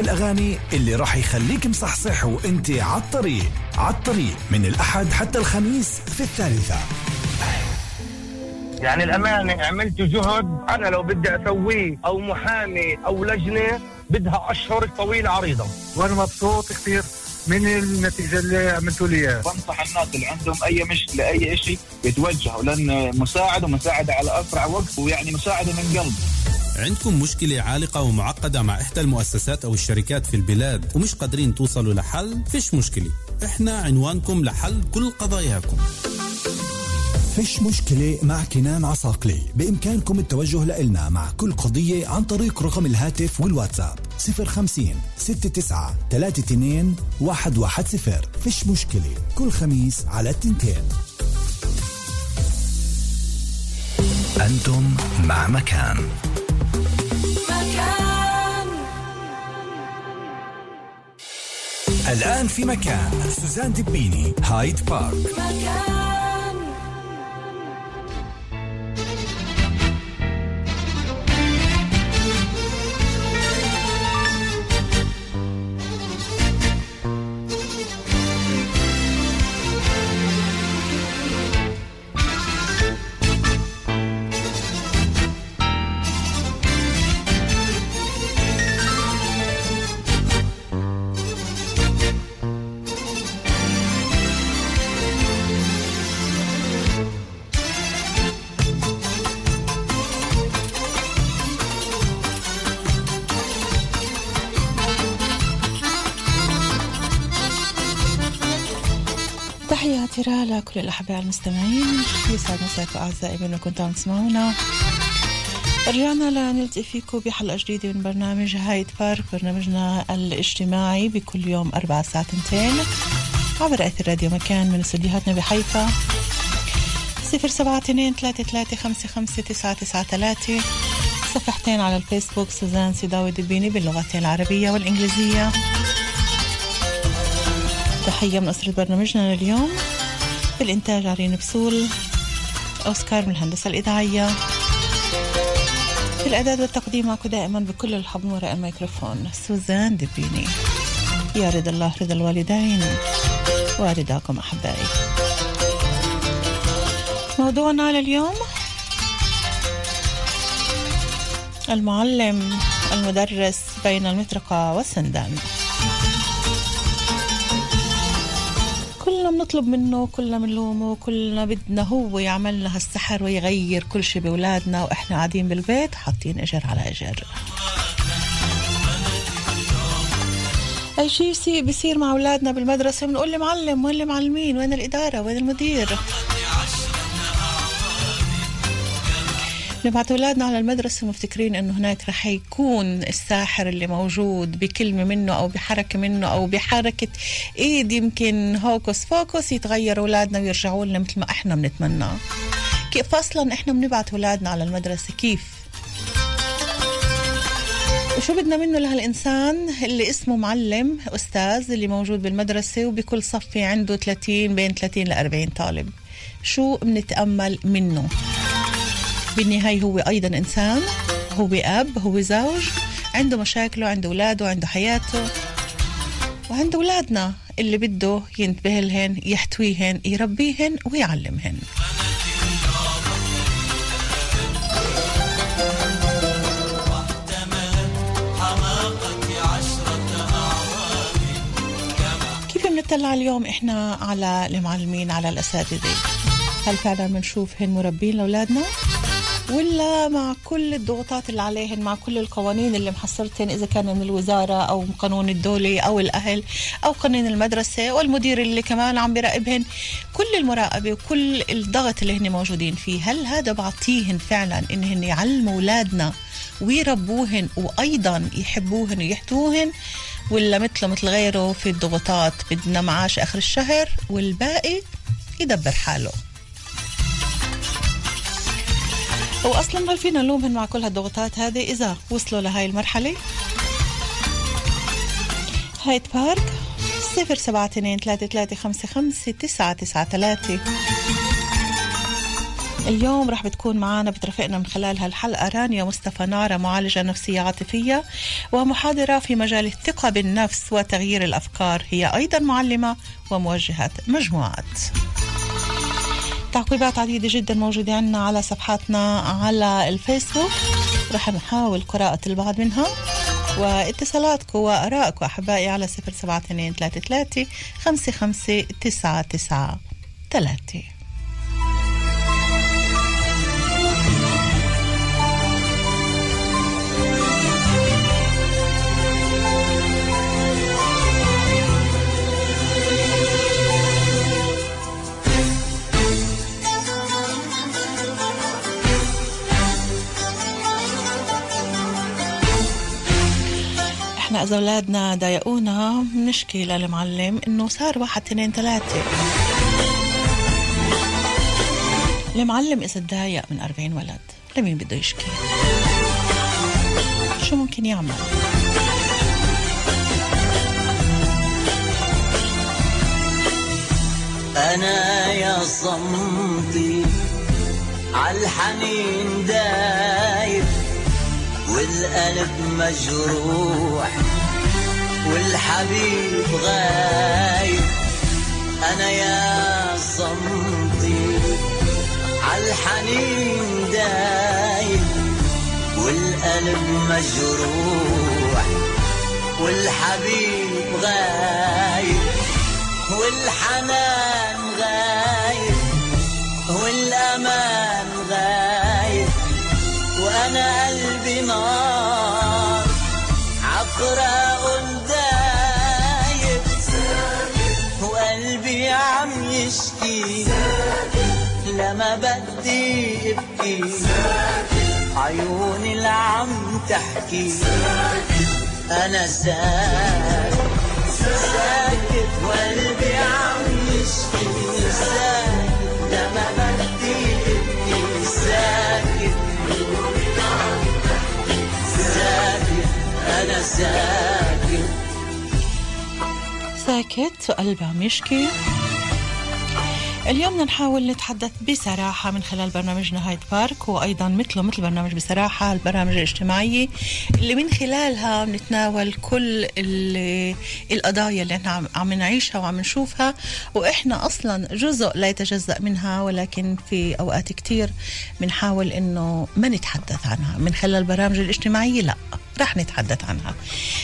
الأغاني اللي راح يخليك مصحصح وأنت عالطريق عالطريق من الأحد حتى الخميس في الثالثة. يعني الأمانة عملت جهد. أنا لو بدي أسويه أو محامي أو لجنة بدها أشهر طويلة عريضة. وأنا مبسوط كثير من النتيجة اللي عملتوا لي إياها. بنصح الناس اللي عندهم أي مشكله اي شيء يتوجهوا لأن مساعدة ومساعده على أسرع وقت ويعني مساعدة من قلب. عندكم مشكلة عالقة ومعقدة مع إحدى المؤسسات أو الشركات في البلاد ومش قادرين توصلوا لحل؟ فيش مشكلة. إحنا عنوانكم لحل كل قضاياكم. فيش مشكلة مع كنان عساقلي بإمكانكم التوجه لإلنا مع كل قضية عن طريق رقم الهاتف والواتساب 050 69 32 110 فيش مشكلة. كل خميس على التنتين. أنتم مع مكان. الآن في مكان. سوزان دبيني هايد بارك. تحياتي لكل الأحباء المستمعين يسعد مساكم أعزائي بما كنتم تسمعونا. رجعنا لنلتقي فيكم بحلقة جديدة من برنامج هايد بارك برنامجنا الاجتماعي بكل يوم أربع ساعات تنتين عبر أثير راديو مكان من استديوهاتنا بحيفا. صفر سبعة اتنين ثلاثة ثلاثة خمسة خمسة تسعة تسعة ثلاثة. صفحتين على الفيسبوك سوزان سيداوي دبيني باللغتين العربية والإنجليزية. تحية من أسرة برنامجنا لليوم. في الإنتاج عرين بسول أوسكار من الهندسة الإذاعية. في الإعداد والتقديم معكم دائما بكل الحب من وراء الميكروفون سوزان دبيني يا رضا الله رضا الوالدين. ورضاكم أحبائي. موضوعنا لليوم المعلم المدرس بين المطرقة والسندان. كلنا بنطلب منه كلنا بنلومه كلنا بدنا هو يعمل لنا هالسحر ويغير كل شيء بأولادنا وإحنا قاعدين بالبيت حاطين إجر على إجر. أي شيء بيصير مع أولادنا بالمدرسة بنقول المعلم وين المعلمين؟ وين الإدارة؟ وين المدير؟ نبعت أولادنا على المدرسة مفتكرين إنه هناك رح يكون الساحر اللي موجود بكلمة منه أو بحركة منه أو بحركة إيد يمكن hocus pocus يتغير أولادنا ويرجعوا لنا مثل ما إحنا بنتمنى. كيف أصلا إحنا بنبعت أولادنا على المدرسة؟ كيف؟ وشو بدنا منه لهالإنسان اللي اسمه معلم أستاذ اللي موجود بالمدرسة وبكل صف عنده 30 بين 30 ل 40 طالب؟ شو بنتأمل منه؟ بالنهاية هو أيضا إنسان هو أب هو زوج عنده مشاكله عنده أولاده عنده حياته وعنده أولادنا اللي بده ينتبه لهن يحتويهن يربيهن ويعلمهن. كيف بنطلع اليوم إحنا على المعلمين على الأساتذة؟ هل فعلا بنشوفهن مربين لأولادنا؟ ولا مع كل الضغوطات اللي عليهن مع كل القوانين اللي محصرتهن إذا كان من الوزارة أو قانون الدولي أو الأهل أو قانون المدرسة والمدير اللي كمان عم بيراقبهن. كل المراقبة وكل الضغط اللي هن موجودين فيه هل هذا بعطيهن فعلا إنهن يعلموا أولادنا ويربوهن وأيضا يحبوهن ويحتوهن؟ ولا مثله مثل غيره في الضغوطات بدنا معاش آخر الشهر والباقي يدبر حاله. واصلا هل فينا نلومهن مع كل هالضغوطات هذه إذا وصلوا لهاي المرحلة. هايد بارك صفر سبعة اتنين ثلاثة ثلاثة خمسة خمسة تسعة تسعة ثلاثة. اليوم راح بتكون معنا بترافقنا من خلال هالحلقة رانيا مصطفى نارة معالجة نفسية عاطفية ومحاضرة في مجال الثقة بالنفس وتغيير الأفكار. هي أيضا معلمة وموجهة مجموعات. تعقيبات عديدة جدا موجودة عندنا على صفحاتنا على الفيسبوك. رح نحاول قراءة البعض منها. واتصالاتكم وآرائكم أحبائي على 07233 55 99 3 إحنا اذا اولادنا ضايقونا بنشكي للمعلم إنه صار واحد اثنين ثلاثة المعلم إذا تضايق من 40 ولد لمين بده يشكي؟ شو ممكن يعمل؟ أنا يا صمتي عالحنين دايب والقلب مجروح والحبيب غايب. أنا يا صمتي عالحنين دايب. والقلب مجروح والحبيب غايب. والحنان غايب. والأمان يشكي لما بدي ابكي. عيوني اللي عم تحكي. أنا ساكت ساكت وقلبي عم يشكي. ساكت لما بدي ابكي. ساكت. ساكت. أنا ساكت. ساكت وقلبه عم يشكي. اليوم بدنا نحاول نتحدث بصراحة من خلال برنامجنا هايد بارك وأيضا مثله مثل برنامج بصراحة البرامج الاجتماعية اللي من خلالها بنتناول كل ال- القضايا اللي إحنا عم- نعيشها وعم نشوفها وإحنا أصلا جزء لا يتجزأ منها ولكن في أوقات كتير بنحاول إنه ما نتحدث عنها. من خلال البرامج الاجتماعية لا. رح نتحدث عنها.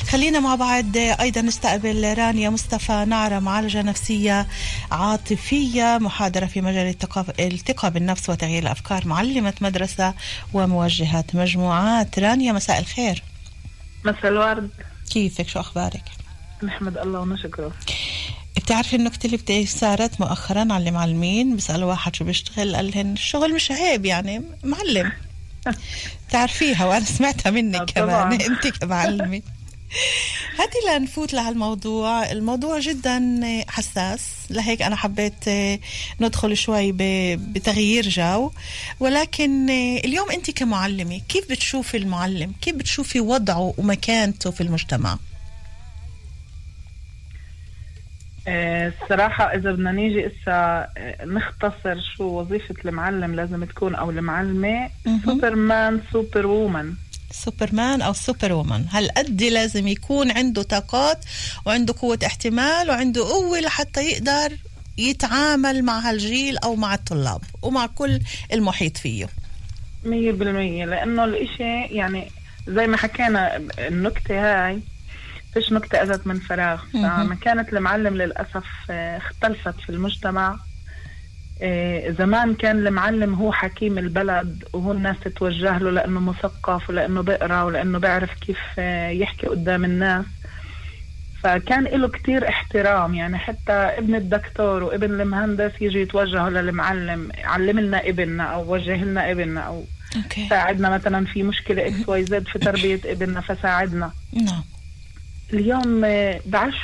خلينا مع بعض. أيضا نستقبل رانيا مصطفى نعرة معالجة نفسية عاطفية محاضرة في مجال الثقة بالنفس وتغيير الأفكار معلمة مدرسة وموجهة مجموعات. رانيا مساء الخير. مساء الورد. كيفك؟ شو أخبارك؟ نحمد الله ونشكره. بتعرفي النكتة اللي بت- صارت مؤخرا على المعلمين؟ بيسألوا واحد شو بيشتغل قال لهن الشغل مش عيب يعني معلم. تعرفيها وأنا سمعتها منك آه، كمان. انت كمعلمة. هاتي لنفوت لهالموضوع الموضوع. جدا حساس. لهيك أنا حبيت آه، ندخل شوي بتغيير جو. ولكن آه، اليوم أنت كمعلمة كيف بتشوفي المعلم؟ كيف بتشوفي وضعه ومكانته في المجتمع؟ الصراحة إذا بدنا نيجي إسا آه، نختصر شو وظيفة المعلم لازم تكون أو المعلمة. superman superwoman superman أو superwoman هالقد لازم يكون عنده طاقات وعنده قوة احتمال وعنده قوة لحتى يقدر يتعامل مع هالجيل أو مع الطلاب ومع كل المحيط فيه؟ مية بالمية لأنه الإشي يعني زي ما حكينا النكتة هاي فيش نكتة أتت من فراغ. فمكانة المعلم للأسف آه، اختلفت في المجتمع. آه، زمان كان المعلم هو حكيم البلد وهو الناس تتوجه له لأنه مثقف ولأنه بقرأ ولأنه بيعرف كيف آه، يحكي قدام الناس. فكان له كتير احترام. يعني حتى ابن الدكتور وابن المهندس يجي يتوجهوا للمعلم علم لنا ابننا أو وجه لنا ابننا أو okay. ساعدنا. مثلا في مشكلة XYZ في تربية ابننا فساعدنا. نعم. اليوم آه،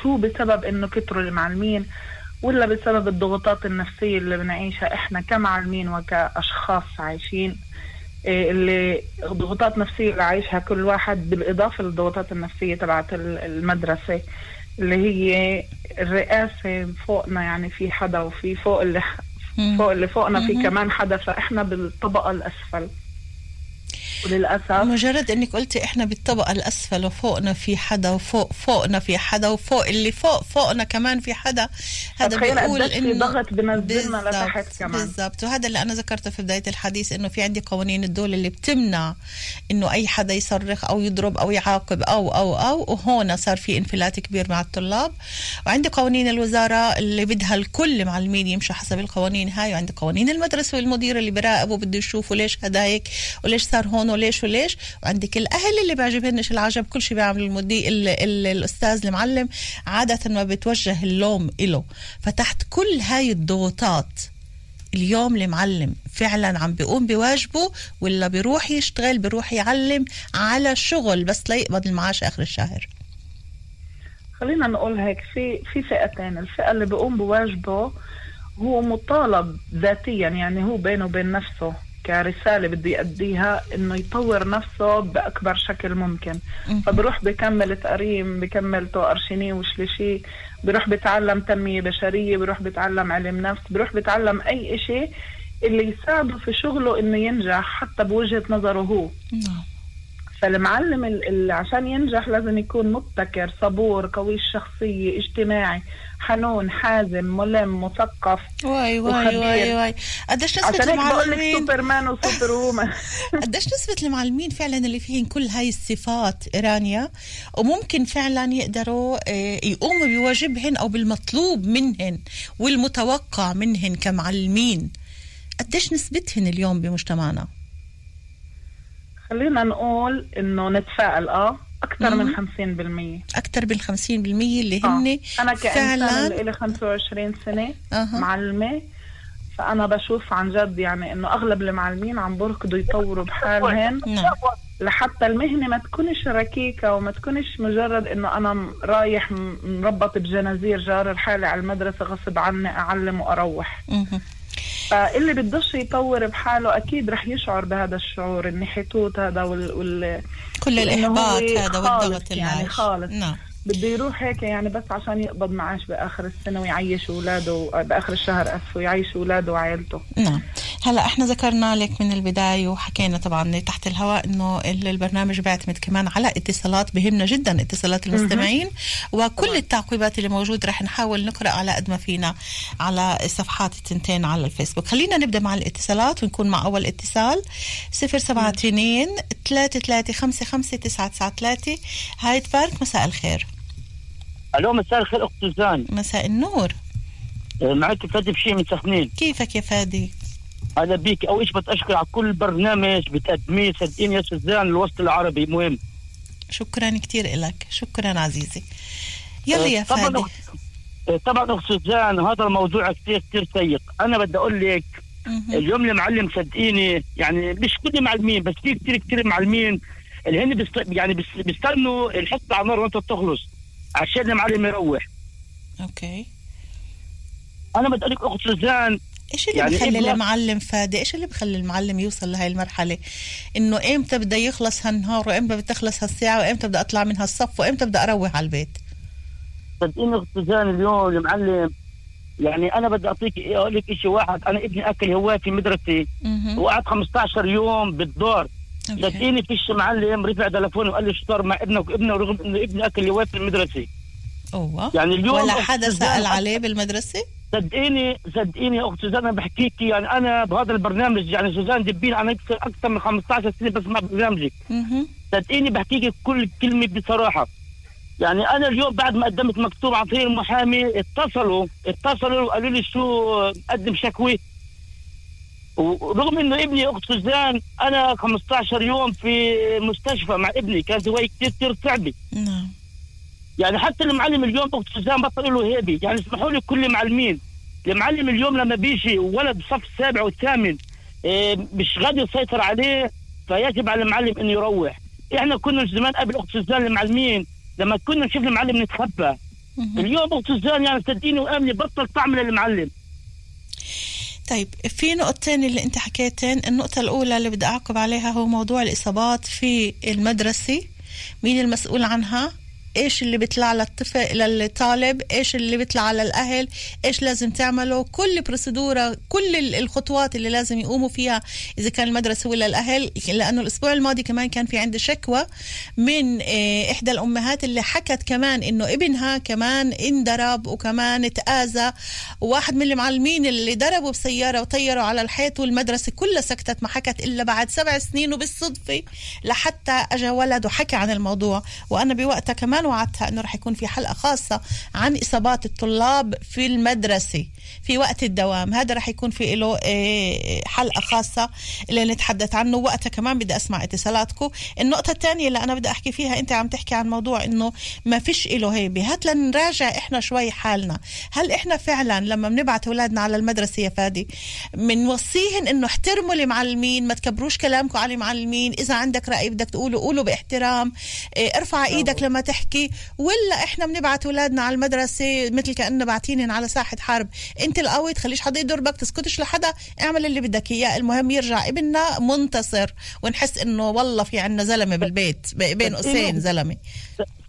هو بسبب إنه كتروا المعلمين ولا بسبب الضغوطات النفسية اللي بنعيشها إحنا كمعلمين وكأشخاص عايشين آه، اللي ضغوطات نفسية اللي عايشها كل واحد بالإضافة للضغوطات النفسية تبعت ال- المدرسة اللي هي الرئاسة فوقنا يعني في حدا وفي فوق اللي. فوق اللي فوقنا في. كمان حدا فإحنا بالطبقة الأسفل وللأسف. مجرد إنك قلتي إحنا بالطبقه الأسفل وفوقنا في حدا وفوق فوقنا في حدا وفوق اللي فوق فوقنا كمان في حدا هذا بيقول انه ضغط بنزلنا لتحت كمان. بالضبط. وهذا اللي أنا ذكرته في بداية الحديث إنه في عندي قوانين الدولة اللي بتمنع إنه أي حدا يصرخ أو يضرب أو يعاقب أو أو أو وهون صار في انفلات كبير مع الطلاب. وعندي قوانين الوزارة اللي بدها الكل معلمين يمشوا حسب القوانين هاي وعندي قوانين المدرسة والمدير اللي بيراقبوا بده يشوفوا ليش هذا هيك وليش صار هون وليش. وليش وعندك الاهل اللي بيعجبهنش العجب كل شيء بيعمل المدير ال- ال- الأستاذ المعلم عادة ما بتوجه اللوم له فتحت كل هاي الضغوطات. اليوم المعلم فعلا عم بيقوم بواجبه ولا بيروح يشتغل بيروح يعلم على شغل بس ليقبض المعاش آخر الشهر. خلينا نقول هيك في في فئتين. الفئة اللي بيقوم بواجبه هو مطالب ذاتيا يعني هو بينه وبين نفسه. كرسالة بده يأديها إنه يطور نفسه بأكبر شكل ممكن. فبروح بكمل תארים بكمل תואר שני ושלישי بروح بتعلم تنمية بشرية بروح بتعلم علم نفس بروح بتعلم أي إشي اللي يساعده في شغله إنه ينجح حتى بوجهة نظره هو. نعم. فالمعلم ال- اللي عشان ينجح لازم يكون مبتكر صبور قوي الشخصية اجتماعي حنون حازم ملم مثقف واي واي. واي واي. قديش نسبة المعلمين؟ superman و superwoman. قديش نسبة المعلمين فعلا اللي فيهم كل هاي الصفات إيرانيا؟ وممكن فعلا يقدروا آه، يقوموا بواجبهن أو بالمطلوب منهن والمتوقع منهن كمعلمين. قديش نسبتهن اليوم بمجتمعنا؟ خلينا نقول إنه نتفائل آه أكثر من مم. 50% أكثر من 50% اللي آه. هن أنا كانسان لي 25 سنة أها. معلمة فأنا بشوف عن جد يعني إنه أغلب المعلمين عم بركضوا يطوروا بحالهم نعم لحتى المهنة ما تكونش ركيكة وما تكونش مجرد إنه أنا رايح مربط بجنازير جار الحالة على المدرسة غصب عني أعلم وأروح. فاللي بدوش يطور بحاله أكيد رح يشعر بهذا الشعور النحتوت هذا وال, وال... كل الإحباط هذا والضغط يعني عايش. خالص. نعم بده يروح هيك يعني بس عشان يقبض معاش بآخر السنة ويعيش أولاده بآخر الشهر اسف ويعيش أولاده وعائلته نعم هلا إحنا ذكرنا لك من البداية وحكينا طبعا تحت الهواء إنه ال- البرنامج بيعتمد كمان على اتصالات بهمنا جدا اتصالات المستمعين. وكل التعقيبات اللي موجود رح نحاول نقرأ على قد ما فينا على صفحات التنتين على الفيسبوك. خلينا نبدأ مع الاتصالات ونكون مع أول اتصال. 072 335 هاي بارك مساء الخير. ألو مساء الخير أخت سوزان مساء النور. معك فادي بشير من سخنين كيفك يا فادي؟ أهلا بيك اول شيء بتأشكر على كل برنامج بتقدميه صدقيني يا سوزان الوسط العربي مهم. شكرا كتير لك شكرا عزيزي. يلا يا طبعا فادي. أخت- طبعا اخت سوزان هذا الموضوع كثير كثير سيء. أنا بدي أقول لك. اليوم المعلم صدقيني يعني مش كل المعلمين بس في كثير كثير معلمين اللي هن بيست يعني بيست- بيستنوا الحصة على النار وأنت بتخلص عشان المعلم يروح. okay. أنا بدي أقول لك أخت سوزان إيش اللي يعني بخلي إيه المعلم فادي؟ إيش اللي بخلي المعلم يوصل لهي المرحلة؟ إنه إمتى بده يخلص هالنهار؟ وإمتى بتخلص هالساعة؟ وإمتى بدي أطلع من هالصف؟ وإمتى بدي أروح على البيت؟ صدقيني اخت سوزان اليوم المعلم يعني أنا بدي اعطيك أقول لك شيء واحد. أنا ابني أكل هواي في مدرستي. وقعد 15 يوم بالدار. صدقيني فيش معلم رفع تليفوني وقال لي شو صار مع ابنك وابنه رغم إنه ابني أكل هواي في أوه. يعني اليوم ولا حدا سأل عليه بالمدرسة؟ صدقيني صدقيني يا أخت سوزان أنا بحكيك يعني أنا بهذا البرنامج يعني سوزان دبين أنا أكثر من 15 سنة بسمع برنامجك. صدقيني بحكيك كل كلمة بصراحة. يعني أنا اليوم بعد ما قدمت مكتوب عن طريق المحامي اتصلوا اتصلوا وقالوا لي شو قدم شكوى. ورغم إنه ابني أخت سوزان أنا 15 يوم في مستشفى مع ابني كانت هواي كثير كثير صعبه نعم. يعني حتى المعلم اليوم اخت سوزان بطل له هيبه يعني اسمحوا لي كل المعلمين. المعلم اليوم لما بيجي ولد صف السابع والثامن إيه، مش غادي يسيطر عليه فيجب على المعلم إنه يروح. إحنا كنا زمان قبل أخت سوزان المعلمين لما كنا نشوف المعلم نتخبى. اليوم أخت سوزان يعني صدقيني وأمني بطل طعم للمعلم. طيب في نقطتين اللي أنت حكيتين. النقطة الأولى اللي بدي أعقب عليها هو موضوع الإصابات في المدرسة. مين المسؤول عنها؟ إيش اللي بيطلع للطفل للطالب؟ إيش اللي بيطلع للأهل؟ إيش لازم تعمله؟ كل بروسيدوره كل ال- الخطوات اللي لازم يقوموا فيها إذا كان المدرسة ولا الأهل. لأنه الأسبوع الماضي كمان كان في عندي شكوى من آه، إحدى الأمهات اللي حكت كمان إنه ابنها كمان انضرب وكمان تآذى. وواحد من المعلمين اللي ضربوا بسيارة وطيروا على الحيط والمدرسة كلها سكتت ما حكت إلا بعد سبع سنين وبالصدفة لحتى اجى ولد وحكى عن الموضوع. وأنا بوقتها كمان وعدتها إنه رح يكون في حلقة خاصة عن إصابات الطلاب في المدرسة في وقت الدوام. هذا رح يكون في له آه، حلقة خاصة اللي نتحدث عنه. وقتها كمان بدي أسمع اتصالاتكم. النقطة الثانية اللي أنا بدي أحكي فيها أنت عم تحكي عن موضوع إنه ما فيش له هيبة. هات لنراجع إحنا شوي حالنا. هل إحنا فعلا لما بنبعت أولادنا على المدرسة يا فادي بنوصيهن إنه احترموا المعلمين ما تكبروش كلامكم على المعلمين. إذا عندك رأي بدك تقوله قوله باحترام. إيه، ارفع إيدك لما تحكي. ولا إحنا بنبعت أولادنا على المدرسة مثل كاننا باعتينهم على ساحة حرب أنت القوي تخليش حدا يضربك تسكتش لحدا اعمل اللي بدك إياه. المهم يرجع ابننا منتصر. ونحس إنه والله في عنا زلمة بالبيت بين قوسين زلمة.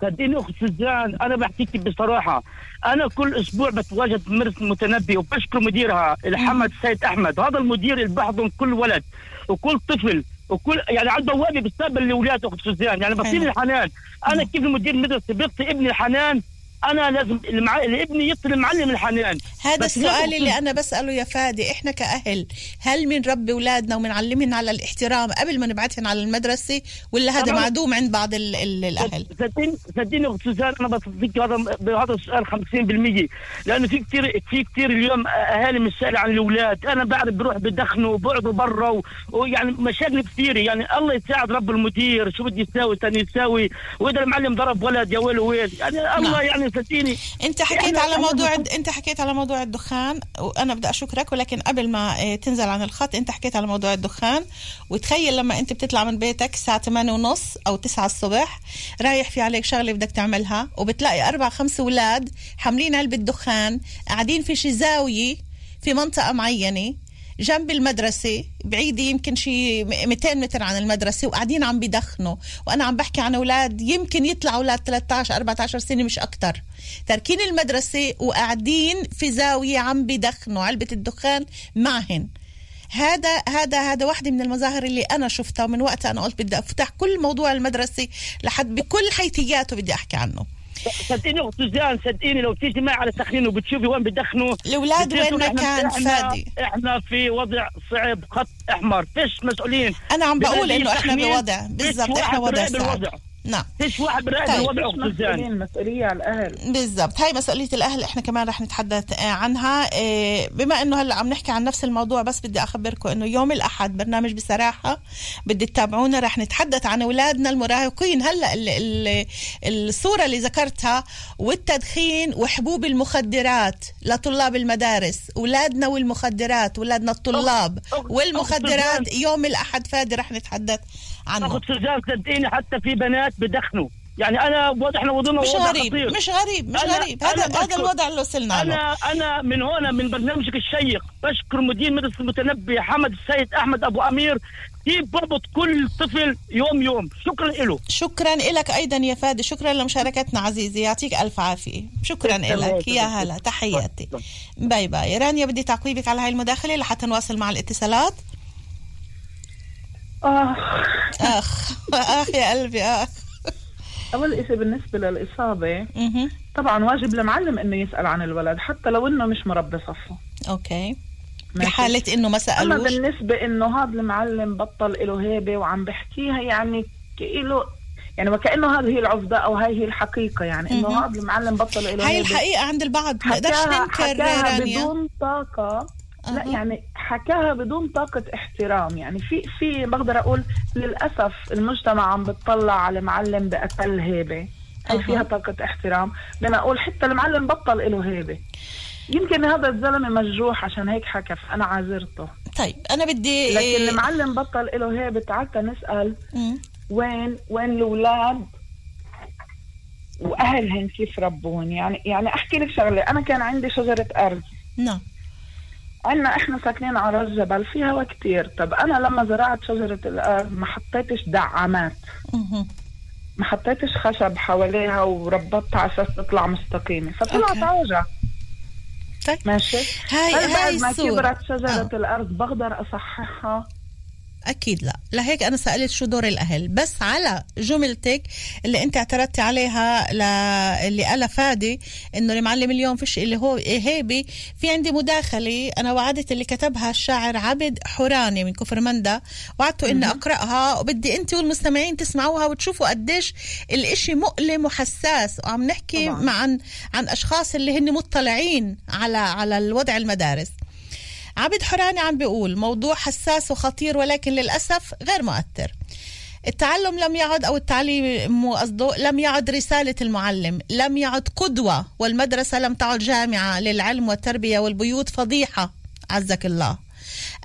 صدقني أخت سوزان أنا بحكيك بصراحة أنا كل أسبوع بتواجد بمدرسه المتنبي وبشكر مديرها الحمد سيد أحمد. هذا المدير اللي بحضن كل ولد وكل طفل. وكل يعني عنده بوابه بيستقبل الأولاد أخت سوزان. يعني بصير. الحنان. أنا كيف المدير المدرسة بيعطي ابني الحنان أنا لازم المع... ابني يعطي المعلم الحنان. هذا السؤال اللي أنا بسأله يا فادي إحنا كأهل هل بنربي أولادنا وبنعلمهم على الاحترام قبل ما نبعتهم على المدرسة؟ ولا هذا. معدوم عند بعض ال ال الأهل؟ صدقني صدقني أخت سوزان أنا بصدق هذا بهذا السؤال 50% لأنه في كثير في كثير اليوم أهالي مش سائله عن الأولاد. أنا بعرف بروح بدخنوا وبقعدوا برا و- ويعني مشاكل كثيره يعني الله يساعد رب المدير شو بده يساوي؟ ثاني يساوي؟ وإذا المعلم ضرب ولد يا ويل ويل. يعني الله نعم. يعني صدقيني انت حكيت على موضوع بنكون- انت حكيت على موضوع الدخان وأنا بدي اشكرك ولكن قبل ما آه، تنزل عن الخط انت حكيت على موضوع الدخان وتخيل لما انت بتطلع من بيتك الساعة 8 ونص أو 9 الصبح رايح في عليك شغلة بدك تعملها وبتلاقي أربع خمس أولاد حاملين علبة دخان قاعدين في شي زاوية في منطقة معينة جنب المدرسة بعيدة يمكن شي 200 متر عن المدرسة وقاعدين عم بيدخنوا. وأنا عم بحكي عن أولاد يمكن يطلعوا أولاد 13 14 سنة مش أكتر. تاركين المدرسة وقاعدين في زاوية عم بيدخنوا علبة الدخان معهن هذا هذا هذا واحدة من المظاهر اللي أنا شفتها ومن وقتها أنا قلت بدي أفتح كل موضوع المدرسة لحد بكل حيثياته بدي أحكي عنه. صدقيني اخت سوزان صدقيني لو تيجي معي على سخنين وبتشوفي وين بدخنوا الأولاد بتصير وين ما تقول إحنا- كان إحنا- فادي؟ إحنا في وضع صعب خط إحمر فيش مسؤولين. أنا عم بقول إحنا تخمين، بوضع بالضبط واحد إحنا وضع صعب. نعم. فيش واحد طيب. مسؤولين مسؤولية على الأهل؟ بالضبط. هاي مسؤولية الأهل إحنا كمان رح نتحدث آه، عنها. آه، بما إنه هلأ عم نحكي عن نفس الموضوع بس بدي أخبركم إنه يوم الأحد برنامج بصراحة بدي تتابعونا رح نتحدث عن أولادنا المراهقين. هلأ ال- ال- الصورة اللي ذكرتها والتدخين وحبوب المخدرات لطلاب المدارس. أولادنا والمخدرات أولادنا الطلاب والمخدرات. يوم الأحد فادي رح نتحدث. عنه اخت سوزان صدقيني حتى في بنات بدخنوا يعني أنا وضع إحنا وضعنا مش وضع غريب خطير. مش غريب مش أنا- غريب. هذا أنا هذا الوضع اللي وصلنا له. أنا أنا من هنا من برنامجك الشيق بشكر مدير مدرسه المتنبي حمد السيد أحمد أبو أمير. كيف بربط كل طفل يوم يوم؟ شكرا له شكرا لك أيضا يا فادي. شكرا لمشاركتنا عزيزي. يعطيك ألف عافية. شكرا لك يا هلا. تحياتي. bye bye. رانيا بدي تعقيبك على هاي المداخلة لحتى نواصل مع الاتصالات. آه. أخ. أخ يا قلبي أخ. أول إشي بالنسبة للإصابة مهم. طبعا واجب المعلم إنه يسأل عن الولد حتى لو إنه مش مربي صفه. أوكي. بحالة إنه ما أما سألوش؟ بالنسبة إنه هذا المعلم بطل له هيبة وعم بحكيها يعني كإله يعني وكأنه هذه هي العفدة أو هاي هي الحقيقة يعني إنه مهم. هذا المعلم بطل له هاي هيبة. الحقيقة عند البعض ما نقدرش ننكر حكاها بدون لا. يعني حكاها بدون طاقة احترام. يعني في في بقدر أقول للأسف المجتمع عم بتطلع على معلم بأقل هيبة هي أها. فيها طاقة احترام. بدنا أقول حتى المعلم بطل له هيبة. يمكن هذا الزلمة مجروح عشان هيك حكى فأنا عذرته طيب أنا بدي لكن المعلم بطل له هيبة تعال نسأل. وين وين الأولاد وأهلهم كيف ربون يعني يعني أحكي لك شغلة أنا كان عندي شجرة ارز نعم. عنا إحنا ساكنين على راس جبل في هوا كتير. طب أنا لما زرعت شجرة الارز ما حطيتش دعامات. ما حطيتش خشب حواليها وربطتها على أساس تطلع مستقيمة. فطلعت. عوجة. طيب. ماشي؟ هاي هل بعد هاي ما كبرت شجرة آه. الأرض بقدر أصححها. أكيد لا. لهيك أنا سألت شو دور الأهل. بس على جملتك اللي أنت اعترضتي عليها ل... اللي فادي إنه المعلم اليوم فيش اللي هو هيبي. في عندي مداخلة أنا وعدت اللي كتبها الشاعر عبد حوراني من كفر مندا وعدته إني أقرأها وبدي انت والمستمعين تسمعوها وتشوفوا قديش الإشي مؤلم وحساس. وعم نحكي طبعاً. مع عن عن أشخاص اللي هن مطلعين على على الوضع المدارس. عبد حراني عم بيقول موضوع حساس وخطير ولكن للأسف غير مؤثر. التعلم لم يعد أو التعليم قصده لم يعد رسالة المعلم لم يعد قدوة والمدرسة لم تعد جامعة للعلم والتربية والبيوت فضيحة عزك الله.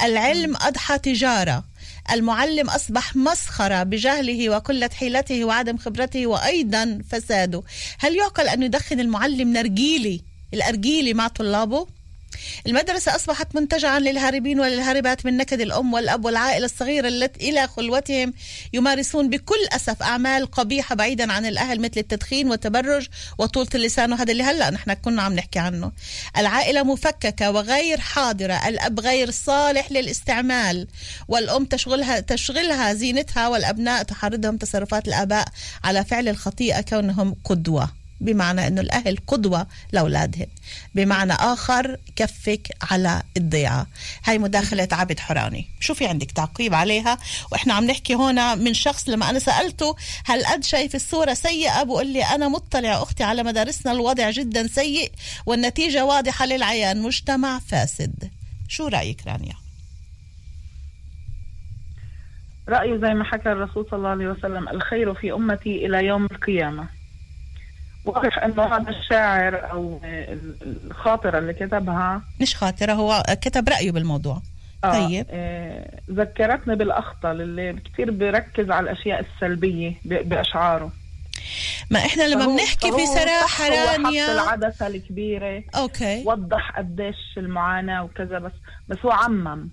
العلم أضحى تجارة. المعلم أصبح مسخرة بجهله وقلة حيلته وعدم خبرته وأيضا فساده. هل يعقل أن يدخن المعلم نرجيلي؟ الأرجيلي مع طلابه؟ المدرسة أصبحت منتجعا للهاربين وللهاربات من نكد الأم والأب والعائلة الصغيرة التي إلى خلوتهم يمارسون بكل أسف أعمال قبيحة بعيدا عن الأهل مثل التدخين والتبرج وطولة اللسان. وهذا اللي هلأ نحن كنا عم نحكي عنه. العائلة مفككة وغير حاضرة الأب غير صالح للاستعمال والأم تشغلها تشغلها زينتها والأبناء تحرضهم تصرفات الآباء على فعل الخطيئة كونهم قدوة. بمعنى إنه الأهل قدوة لأولادهم. بمعنى آخر كفك على الضيعة. هاي مداخلة عبد حراني. شو في عندك تعقيب عليها؟ وإحنا عم نحكي هنا من شخص لما أنا سألته هل قد شايف الصورة سيئة؟ بقول لي أنا مطلع أختي على مدارسنا الوضع جدا سيء والنتيجة واضحة للعيان. مجتمع فاسد. شو رأيك رانيا؟ رأيي زي ما حكى الرسول صلى الله عليه وسلم الخير في أمتي إلى يوم القيامة. واضح أنه هذا الشاعر أو الخاطرة اللي كتبها. مش خاطره هو كتب رأيه بالموضوع. آه، طيب. آه ذكرتني بالأخطل اللي كتير بيركز على الأشياء السلبية ب- بأشعاره. ما إحنا لما بنحكي فهو بصراحة رانيا. العدسة الكبيرة. أوكي. وضح قديش المعاناة وكذا بس بس هو عمم.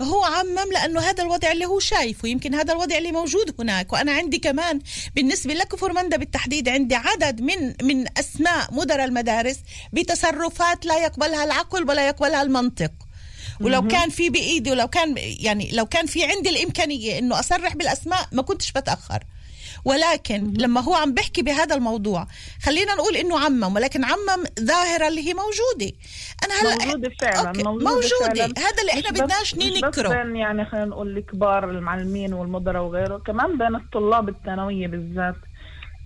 هو عمم لأنه هذا الوضع اللي هو شايفه يمكن هذا الوضع اللي موجود هناك. وأنا عندي كمان بالنسبة لكفر مندا بالتحديد عندي عدد من من أسماء مدراء المدارس بتصرفات لا يقبلها العقل ولا يقبلها المنطق. ولو كان في بإيدي ولو كان يعني لو كان في عندي الإمكانية إنه أصرح بالأسماء ما كنتش بتأخر. ولكن لما هو عم بحكي بهذا الموضوع خلينا نقول إنه عمم ولكن عمم ظاهره اللي هي موجودة أنا هلا موجودة فعلا okay، موجودة, موجودة. فعلا. هذا اللي إحنا مش بدناش بس- مش بس ننكره. بين يعني خلينا نقول الكبار المعلمين والمدراء وغيره كمان بين الطلاب الثانوية بالذات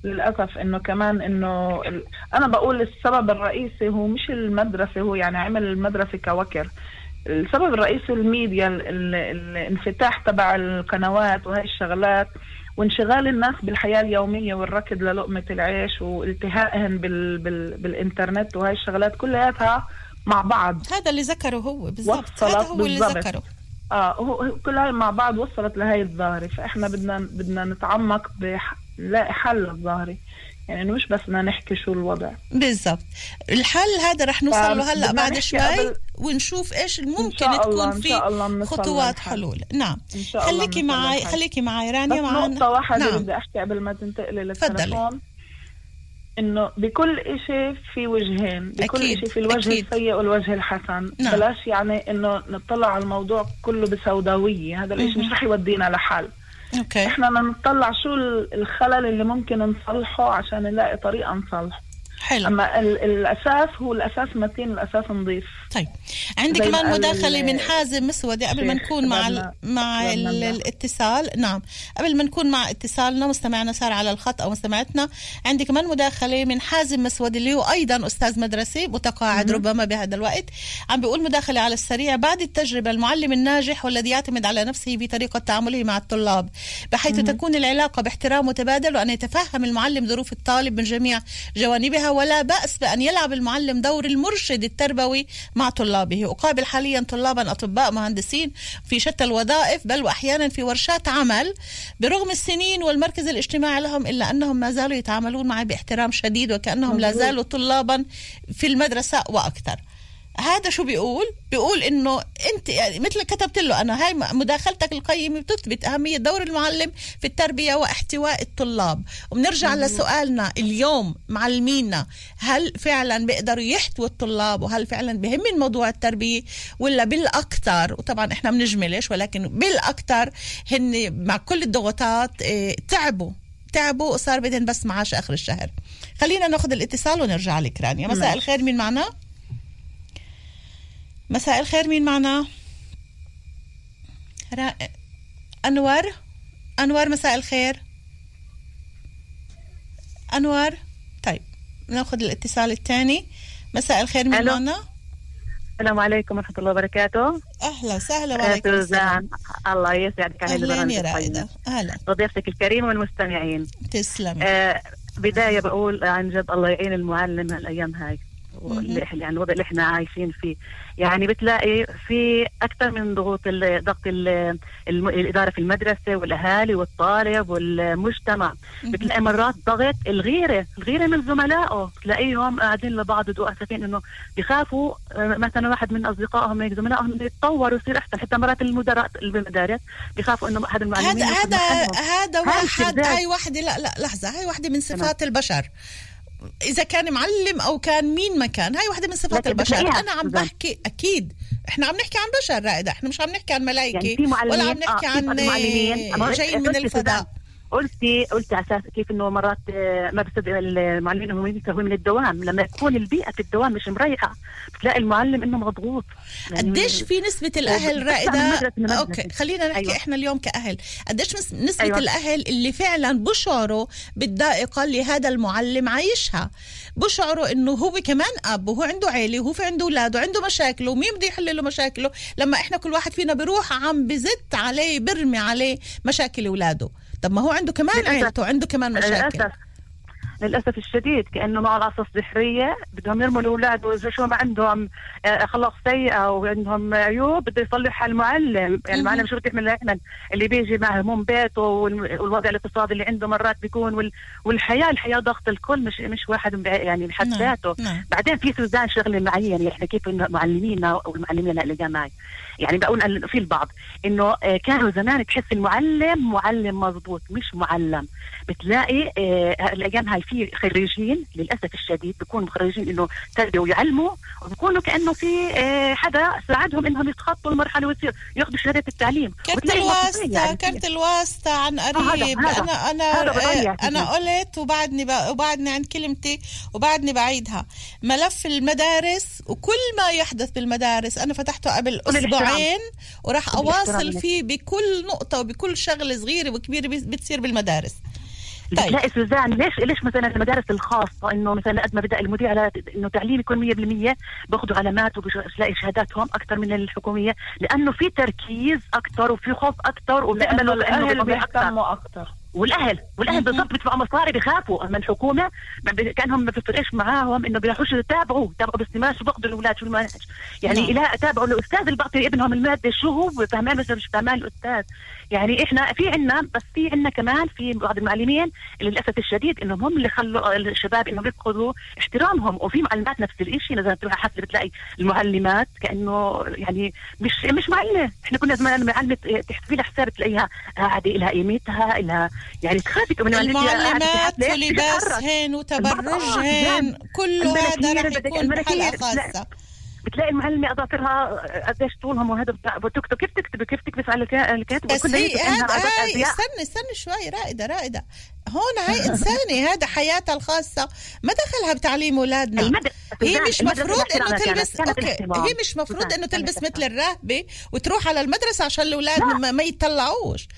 للأسف إنه كمان إنه ال... أنا بقول السبب الرئيسي هو مش المدرسة هو يعني عمل المدرسة كوكر السبب الرئيسي الميديا ال... ال... الانفتاح تبع القنوات وهي الشغلات وانشغال الناس بالحياة اليومية والركض للقمة العيش والتهائهم بال... بال... بالإنترنت وهي الشغلات كلياتها مع بعض. هذا اللي ذكره هو بالضبط. هذا هو اللي بالضبط. ذكره. آه هو هو كل هاي مع بعض وصلت لهي الظاهرة. فإحنا بدنا بدنا نتعمق بنلاقي حل للظاهرة يعني إنه مش بس بدنا نحكي شو الوضع بالضبط الحل هذا رح نوصل له هلأ بعد شوي قبل- ونشوف إيش ممكن تكون في خطوات. حلول نعم إن شاء الله خليكي معي. خليكي معي رانيا معنا نقطة واحدة نعم. بدي أحكي قبل ما تنتقلي. للتليفون إنه بكل إشي في وجهين بكل إشي في الوجه أكيد. السيء والوجه الحسن نعم. بلاش يعني إنه نطلع على الموضوع كله بسوداوية هذا الإشي مش رح يودينا لحل أوكي. إحنا بدنا نطلع شو ال- الخلل اللي ممكن نصلحه عشان نلاقي طريقة نصلحه. حلو. أما ال- الأساس هو الأساس متين الأساس نظيف طيب. عندي زي كمان مداخلة من حازم مسودة قبل ما نكون مع ال... بدنا- مع ال... بدنا- الاتصال. نعم. قبل ما نكون مع اتصالنا مستمعنا صار على الخط أو مستمعتنا. عندي كمان مداخلة من حازم مسودة اللي هو أيضا أستاذ مدرسي متقاعد ربما بهذا الوقت. عم بيقول مداخلة على السريع. بعد التجربة المعلم الناجح والذي يعتمد على نفسه بطريقة تعامله مع الطلاب بحيث تكون العلاقة باحترام متبادل وأن يتفهم المعلم ظروف الطالب من جميع جوانبها. ولا بأس بأن يلعب المعلم دور المرشد التربوي مع طلابه. أقابل حاليا طلابا أطباء مهندسين في شتى الوظائف بل وأحيانا في ورشات عمل. برغم السنين والمركز الاجتماعي لهم إلا أنهم ما زالوا يتعاملون معي باحترام شديد وكأنهم لا. زالوا طلابا في المدرسة وأكثر. هذا شو بيقول؟ بيقول إنه أنت يعني مثل كتبت له أنا هاي مداخلتك القيمة بتثبت أهمية دور المعلم في التربية واحتواء الطلاب. وبنرجع لسؤالنا اليوم معلمينا هل فعلا بيقدروا يحتووا الطلاب وهل فعلا بهم موضوع التربية ولا بالأكثر؟ وطبعا إحنا بنجملش ولكن بالأكثر هن مع كل الضغوطات آه تعبوا تعبوا وصار بدهم بس معاش آخر الشهر. خلينا ناخذ الاتصال ونرجع لك رانيا. مساء الخير مين معنا؟ مساء الخير مين معنا؟ را... أنور. أنور مساء الخير. أنور طيب ناخذ الاتصال الثاني. مساء الخير مين. معنا؟ السلام عليكم ورحمة الله وبركاته. أهلا وسهلا وعليكم السلام. الله يسعدك على البرنامج يا الطيب. رائدة. أهلا. وضيفتك الكريمة والمستمعين. تسلمي آه بداية بقول عن جد الله يعين المعلم هالأيام هاي. يعني الوضع اللي إحنا عايشين فيه. يعني بتلاقي في أكثر من ضغوط ضغط الإدارة في المدرسة والأهالي والطالب والمجتمع. بتلاقي مرات ضغط الغيرة الغيرة من زملائه. تلاقيهم قاعدين لبعض بدو اسفين إنه بيخافوا آه، مثلا واحد من أصدقائهم هيك زملائهم يتطور ويصير أحسن. حتى مرات المدراء بالمدارس بيخافوا إنه أحد المعلمين هذا هذا. هذا واحد. هاي وحده لا لا لحظة. هاي وحده من صفات البشر. إذا كان معلم أو كان مين ما كان هاي وحده من صفات البشر. أنا عم. بحكي أكيد. إحنا عم نحكي عن بشر رائدة إحنا مش عم نحكي عن ملائكة يعني ولا عم نحكي آه، عن جايين من الفضاء. قلتي قلتي على أساس كيف إنه مرات آه، ما بصدق المعلمين إنهم ينتهوا من الدوام. لما تكون البيئة في الدوام مش مريحة بتلاقي المعلم إنه مضغوط. يعني قديش في بتطلع من رائدة؟ مدرسة لمدرسة. أوكي خلينا نحكي أيوة. إحنا اليوم كأهل. قديش نسبة أيوة. الأهل اللي فعلا بشعروا بالضائقة اللي هذا المعلم عايشها؟ بشعروا إنه هو كمان أب وهو عنده عيلة وهو في عنده أولاد وعنده مشاكله ومين بده يحل له مشاكله؟ لما إحنا كل واحد فينا بيروح عم بزت عليه برمي عليه مشاكل أولاده. طب ما هو عنده كمان للأسف. عيلته وعنده كمان مشاكل للأسف للأسف الشديد كأنه مع العصا السحريه بدهم يرموا الأولاد شو ما عندهم آه، اخلاق سيئة وعندهم عيوب بده يصلحها المعلم. يعني المعلم شو بده يعمل يعمل اللي بيجي مع هموم بيته وال- والوضع الاقتصادي اللي عنده مرات بيكون وال- والحياة الحياة ضغط الكل مش مش واحد يعني بحد نعم، ذاته. نعم. بعدين في سوزان شغلة معينة إحنا كيف معلمينا والمعلمين اللي جامعي يعني بقول في البعض إنه آه، كانوا زمان تحس المعلم معلم مضبوط مش معلم. بتلاقي آه، الأيام هاي في خريجين للأسف الشديد بيكونوا خريجين إنه تربية ويعلموا وبيكونوا كأنه في آه، حدا ساعدهم إنهم يتخطوا المرحلة ويصير ياخذوا شهادة التعليم كرت يعني كرت الواسطة عن هذا- قريب هذا- أنا هذا بضيع آه، فيها. قلت وبعدني ب- وبعدني عند كلمتي وبعدني بعيدها ملف المدارس وكل ما يحدث بالمدارس أنا فتحته قبل. أسبوعين وراح لك. فيه بكل نقطة وبكل شغلة صغيرة وكبيرة بس- بتصير بالمدارس طيب. بتلاقي سوزان ليش ليش مثلا المدارس الخاصة إنه مثلا قد ما بدأ المدير على إنه تعليم يكون 100% باخذوا علامات وبتلاقي شهاداتهم أكثر من الحكومية لأنه في تركيز أكثر وفي خوف أكثر وبيعملوا أكتر. بيهتموا أكتر والأهل والأهل بالضبط بيدفعوا مصاري بيخافوا اما الحكومة ما بي- كأنهم ما بيفرقش معاهم إنه بيروحوش يتابعوا يتابعوا باستمرار شو بياخذوا الأولاد شو المنهج يعني نعم. لا تابعوا الاستاذ اللي بيعطي ابنهم المادة شو هو؟ فهمان بس مش فهمان الأستاذ. يعني إحنا في عنا بس في عنا كمان في بعض المعلمين اللي للأسف الشديد إنهم هم اللي خلوا الشباب إنهم يفقدوا احترامهم. وفي معلمات نفس الشيء إذا تروح حسب بتلاقي المعلمات كأنه يعني مش مش معلمة. إحنا كنا زمان معلمة تحسبي لها حساب تلاقيها قاعدة لها قيمتها لها يعني تخافي من المعلمات ولباسهن وتبرجهن كله هذا رح يكون بحلقة خاصة. بتلاقي المعلمة أظافرها قديش طولهم وهذا بتكتب كيف تكتب كيف تكبس على الكا- الكاتب بس هي هذا. استني استني شوي رائدة رائدة. هون هاي إنسانة هذا حياتها الخاصة ما دخلها بتعليم أولادنا هي مش المدرسة مفروض كانت- تلبس كانت الاحترام. هي مش مفروض كانت تلبس مثل. الراهبه وتروح على المدرسة عشان الأولاد لا. ما, ما يتطلعوش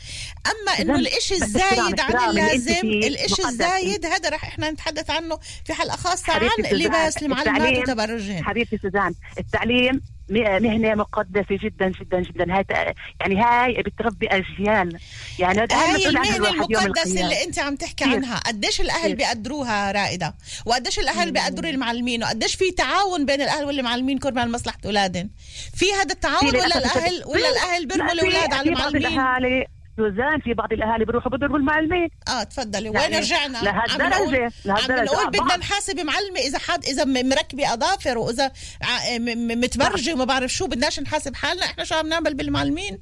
أما إنه سوزان، الإشي بس الزايد عن اللازم مقدس. الزايد هذا رح إحنا نتحدث عنه في حلقة خاصة حبيبتي عن لباس المعلمات التعليم- وتبرجهن حبيبتي سوزان التعليم مهنة مقدسة جدا جدا جدا هاي يعني هاي بتربي أجيال يعني هاي المهنة المقدسة. اللي أنت عم تحكي كتير. عنها قديش الأهل كتير. بيقدروها رائدة وقديش الأهل بيقدروا المعلمين وقديش في تعاون بين الأهل والمعلمين كرمال مصلحة أولادهم في هذا التعاون ولا الشديد. ولا الأهل بيرموا الأولاد على المعلمين سوزان في بعض الأهالي بيروحوا بيضربوا المعلمين. آه تفضلي. يعني وين رجعنا؟ لهالدرجة- عم لهالدرجة. نقول بدنا نحاسب معلمه إذا حد إذا مركبة أظافر وإذا متبرجة وما بعرف شو بدناش نحاسب حالنا. إحنا شو عم نعمل بالمعلمين؟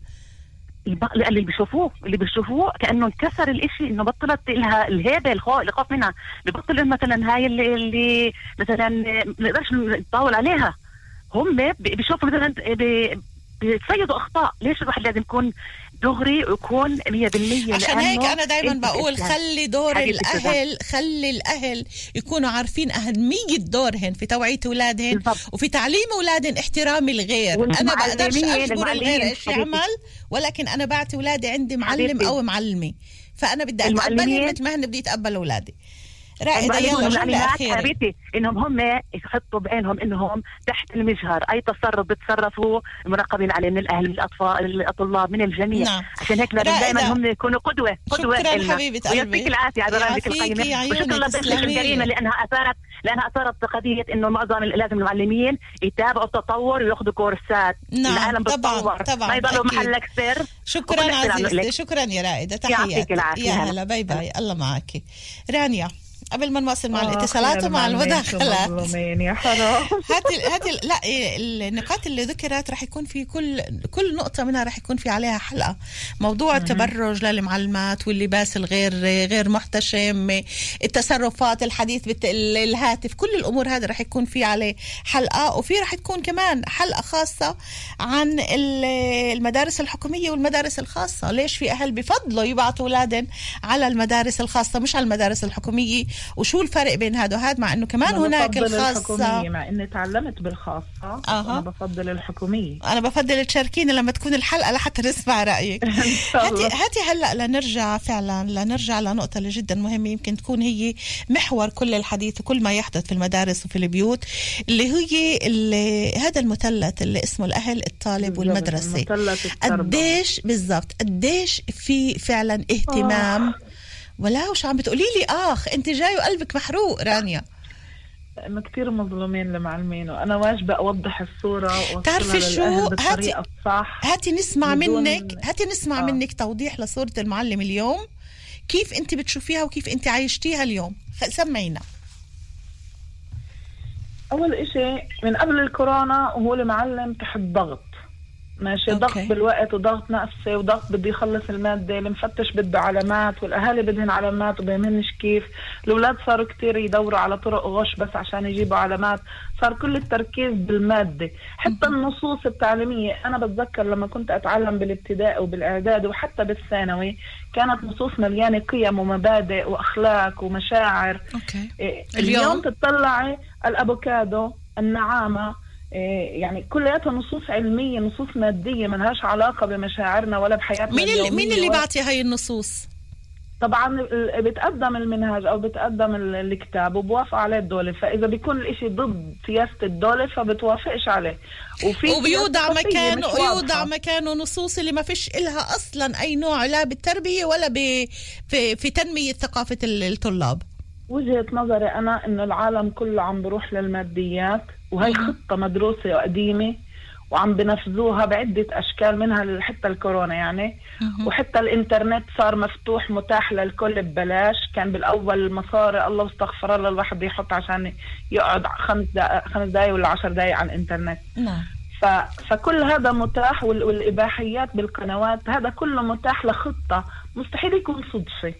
اللي بيشوفوه اللي بيشوفوه كأنه انكسر الإشي إنه بطلت لها الهيبة الخوف منها. ببطل مثلا هاي اللي, اللي مثلا ما نقدرش نطاول عليها. هم بي- بيشوفوا مثلا بي- بيتصيدوا أخطاء. ليش الواحد لازم يكون دغري ويكون 100% عشان هيك أنا دائما بقول. خلي دور. الأهل خلي الأهل يكونوا عارفين أهمية دورهن في توعية اولادهن بالضبط. وفي تعليم اولادهن احترام الغير أنا بقدرش أجبر الغير إيش. يعمل ولكن أنا بعطي أولادي عندي معلم حبيبتي. أو معلمة فأنا بدي المعلمين- مثل ما هن بدي اتقبل أولادي المعلمين يلا اخيره حبيبتي إنهم هم يحطوا بعينهم إنهم تحت المجهر أي تصرف بتصرفوا مراقبين عليه من الأهل من الأطفال الطلاب من الجميع نعم. عشان هيك لازم رائدة. دائما هم يكونوا قدوة قدوة شكراً. حبيبة قلبي. ويعطيك العافية على برامجك عيوني، وشكرا لضيفتك تسلمي. الكريمه لأنها أثارت لأنها أثارت قضية إنه معظم لازم المعلمين يتابعوا التطور وياخذوا كورسات نعم، العالم طبعاً، بتطور طبعاً، ما يضلوا. محلك سر شكرا عزيزتي لك. شكرا يا رائدة يعطيك تحياتي العافية. يا. هلا باي باي الله معك رانيا قبل ما نواصل مع آه، الاتصالات ومع المداخلات يا حرام. هاتي هاتي لا إيه، النقاط اللي ذكرت رح يكون في كل كل نقطة منها رح يكون في عليها حلقة. موضوع التبرج للمعلمات واللباس الغير غير محتشم التصرفات الحديث بالهاتف كل الأمور هذه رح يكون في عليه حلقة. وفي رح تكون كمان حلقة خاصة عن ال- المدارس الحكومية والمدارس الخاصة. ليش في أهل بفضلوا يبعتوا أولادهم على المدارس الخاصة مش على المدارس الحكومية؟ وشو الفرق بين هذا وهذا مع أنه كمان هناك الحكومية مع إني تعلمت بالخاصة أها. أنا بفضل الحكومية. أنا بفضل تشاركينا لما تكون الحلقة لحتى نسمع رأيك. هاتي هاتي هلأ لنرجع فعلا لنرجع لنقطة اللي جدا مهمة يمكن تكون هي محور كل الحديث وكل ما يحدث في المدارس وفي البيوت اللي هي اللي هذا المثلث اللي اسمه الأهل الطالب التربة. قديش بالضبط قديش في فعلا اهتمام ولا وش عم بتقولي لي؟ آخ أنت جاي وقلبك محروق رانيا. كثير مظلومين المعلمين وأنا واجبة أوضح الصورة وأوصلها تعرفي شو؟ هاتي- الصح هاتي نسمع منك هاتي نسمع آه. منك توضيح لصورة المعلم اليوم. كيف أنت بتشوفيها وكيف أنت عايشتيها اليوم؟ سمعينا. أول إشي من قبل الكورونا وهو المعلم تحت ضغط. ماشي. okay. ضغط بالوقت وضغط نفسي وضغط بده يخلص المادة المفتش بده علامات والأهالي بدهن علامات وبيهمنش كيف. الأولاد صاروا كتير يدوروا على طرق غش بس عشان يجيبوا علامات. صار كل التركيز بالمادة. حتى النصوص التعليمية. أنا بتذكر لما كنت أتعلم بالابتدائي وبالإعداد وحتى بالثانوي كانت نصوص مليانة قيم ومبادئ وأخلاق ومشاعر. okay. إيه، اليوم؟ اليوم تطلعي الأفوكادو النعامة إيه، يعني كلياتها نصوص علمية نصوص مادية ما لهاش علاقة بمشاعرنا ولا بحياتنا مين اللي مين اللي بعطي هاي النصوص؟ طبعا بتقدم المنهج أو بتقدم ال- الكتاب وبوافق عليه الدولة. فإذا بيكون الإشي ضد سياسة الدولة فبتوافقش عليه. وفي وبيوضع مكان ويوضع. مكانه نصوص اللي ما فيش إلها أصلا أي نوع لا بالتربية ولا ب... في في تنمية ثقافة ال- الطلاب. وجهة نظري أنا إنه العالم كله عم بروح للماديات. وهي خطة مدروسة وقديمة وعم بنفذوها بعدة أشكال منها حتى الكورونا يعني. وحتى الإنترنت صار مفتوح متاح للكل ببلاش. كان بالأول مصاري الله واستغفر الله الواحد يحط عشان يقعد خمس دقائق خمس دقائق ولا عشر دقائق على الإنترنت. نعم. ف... فكل هذا متاح وال... والإباحيات بالقنوات هذا كله متاح لخطة. مستحيل يكون صدفة.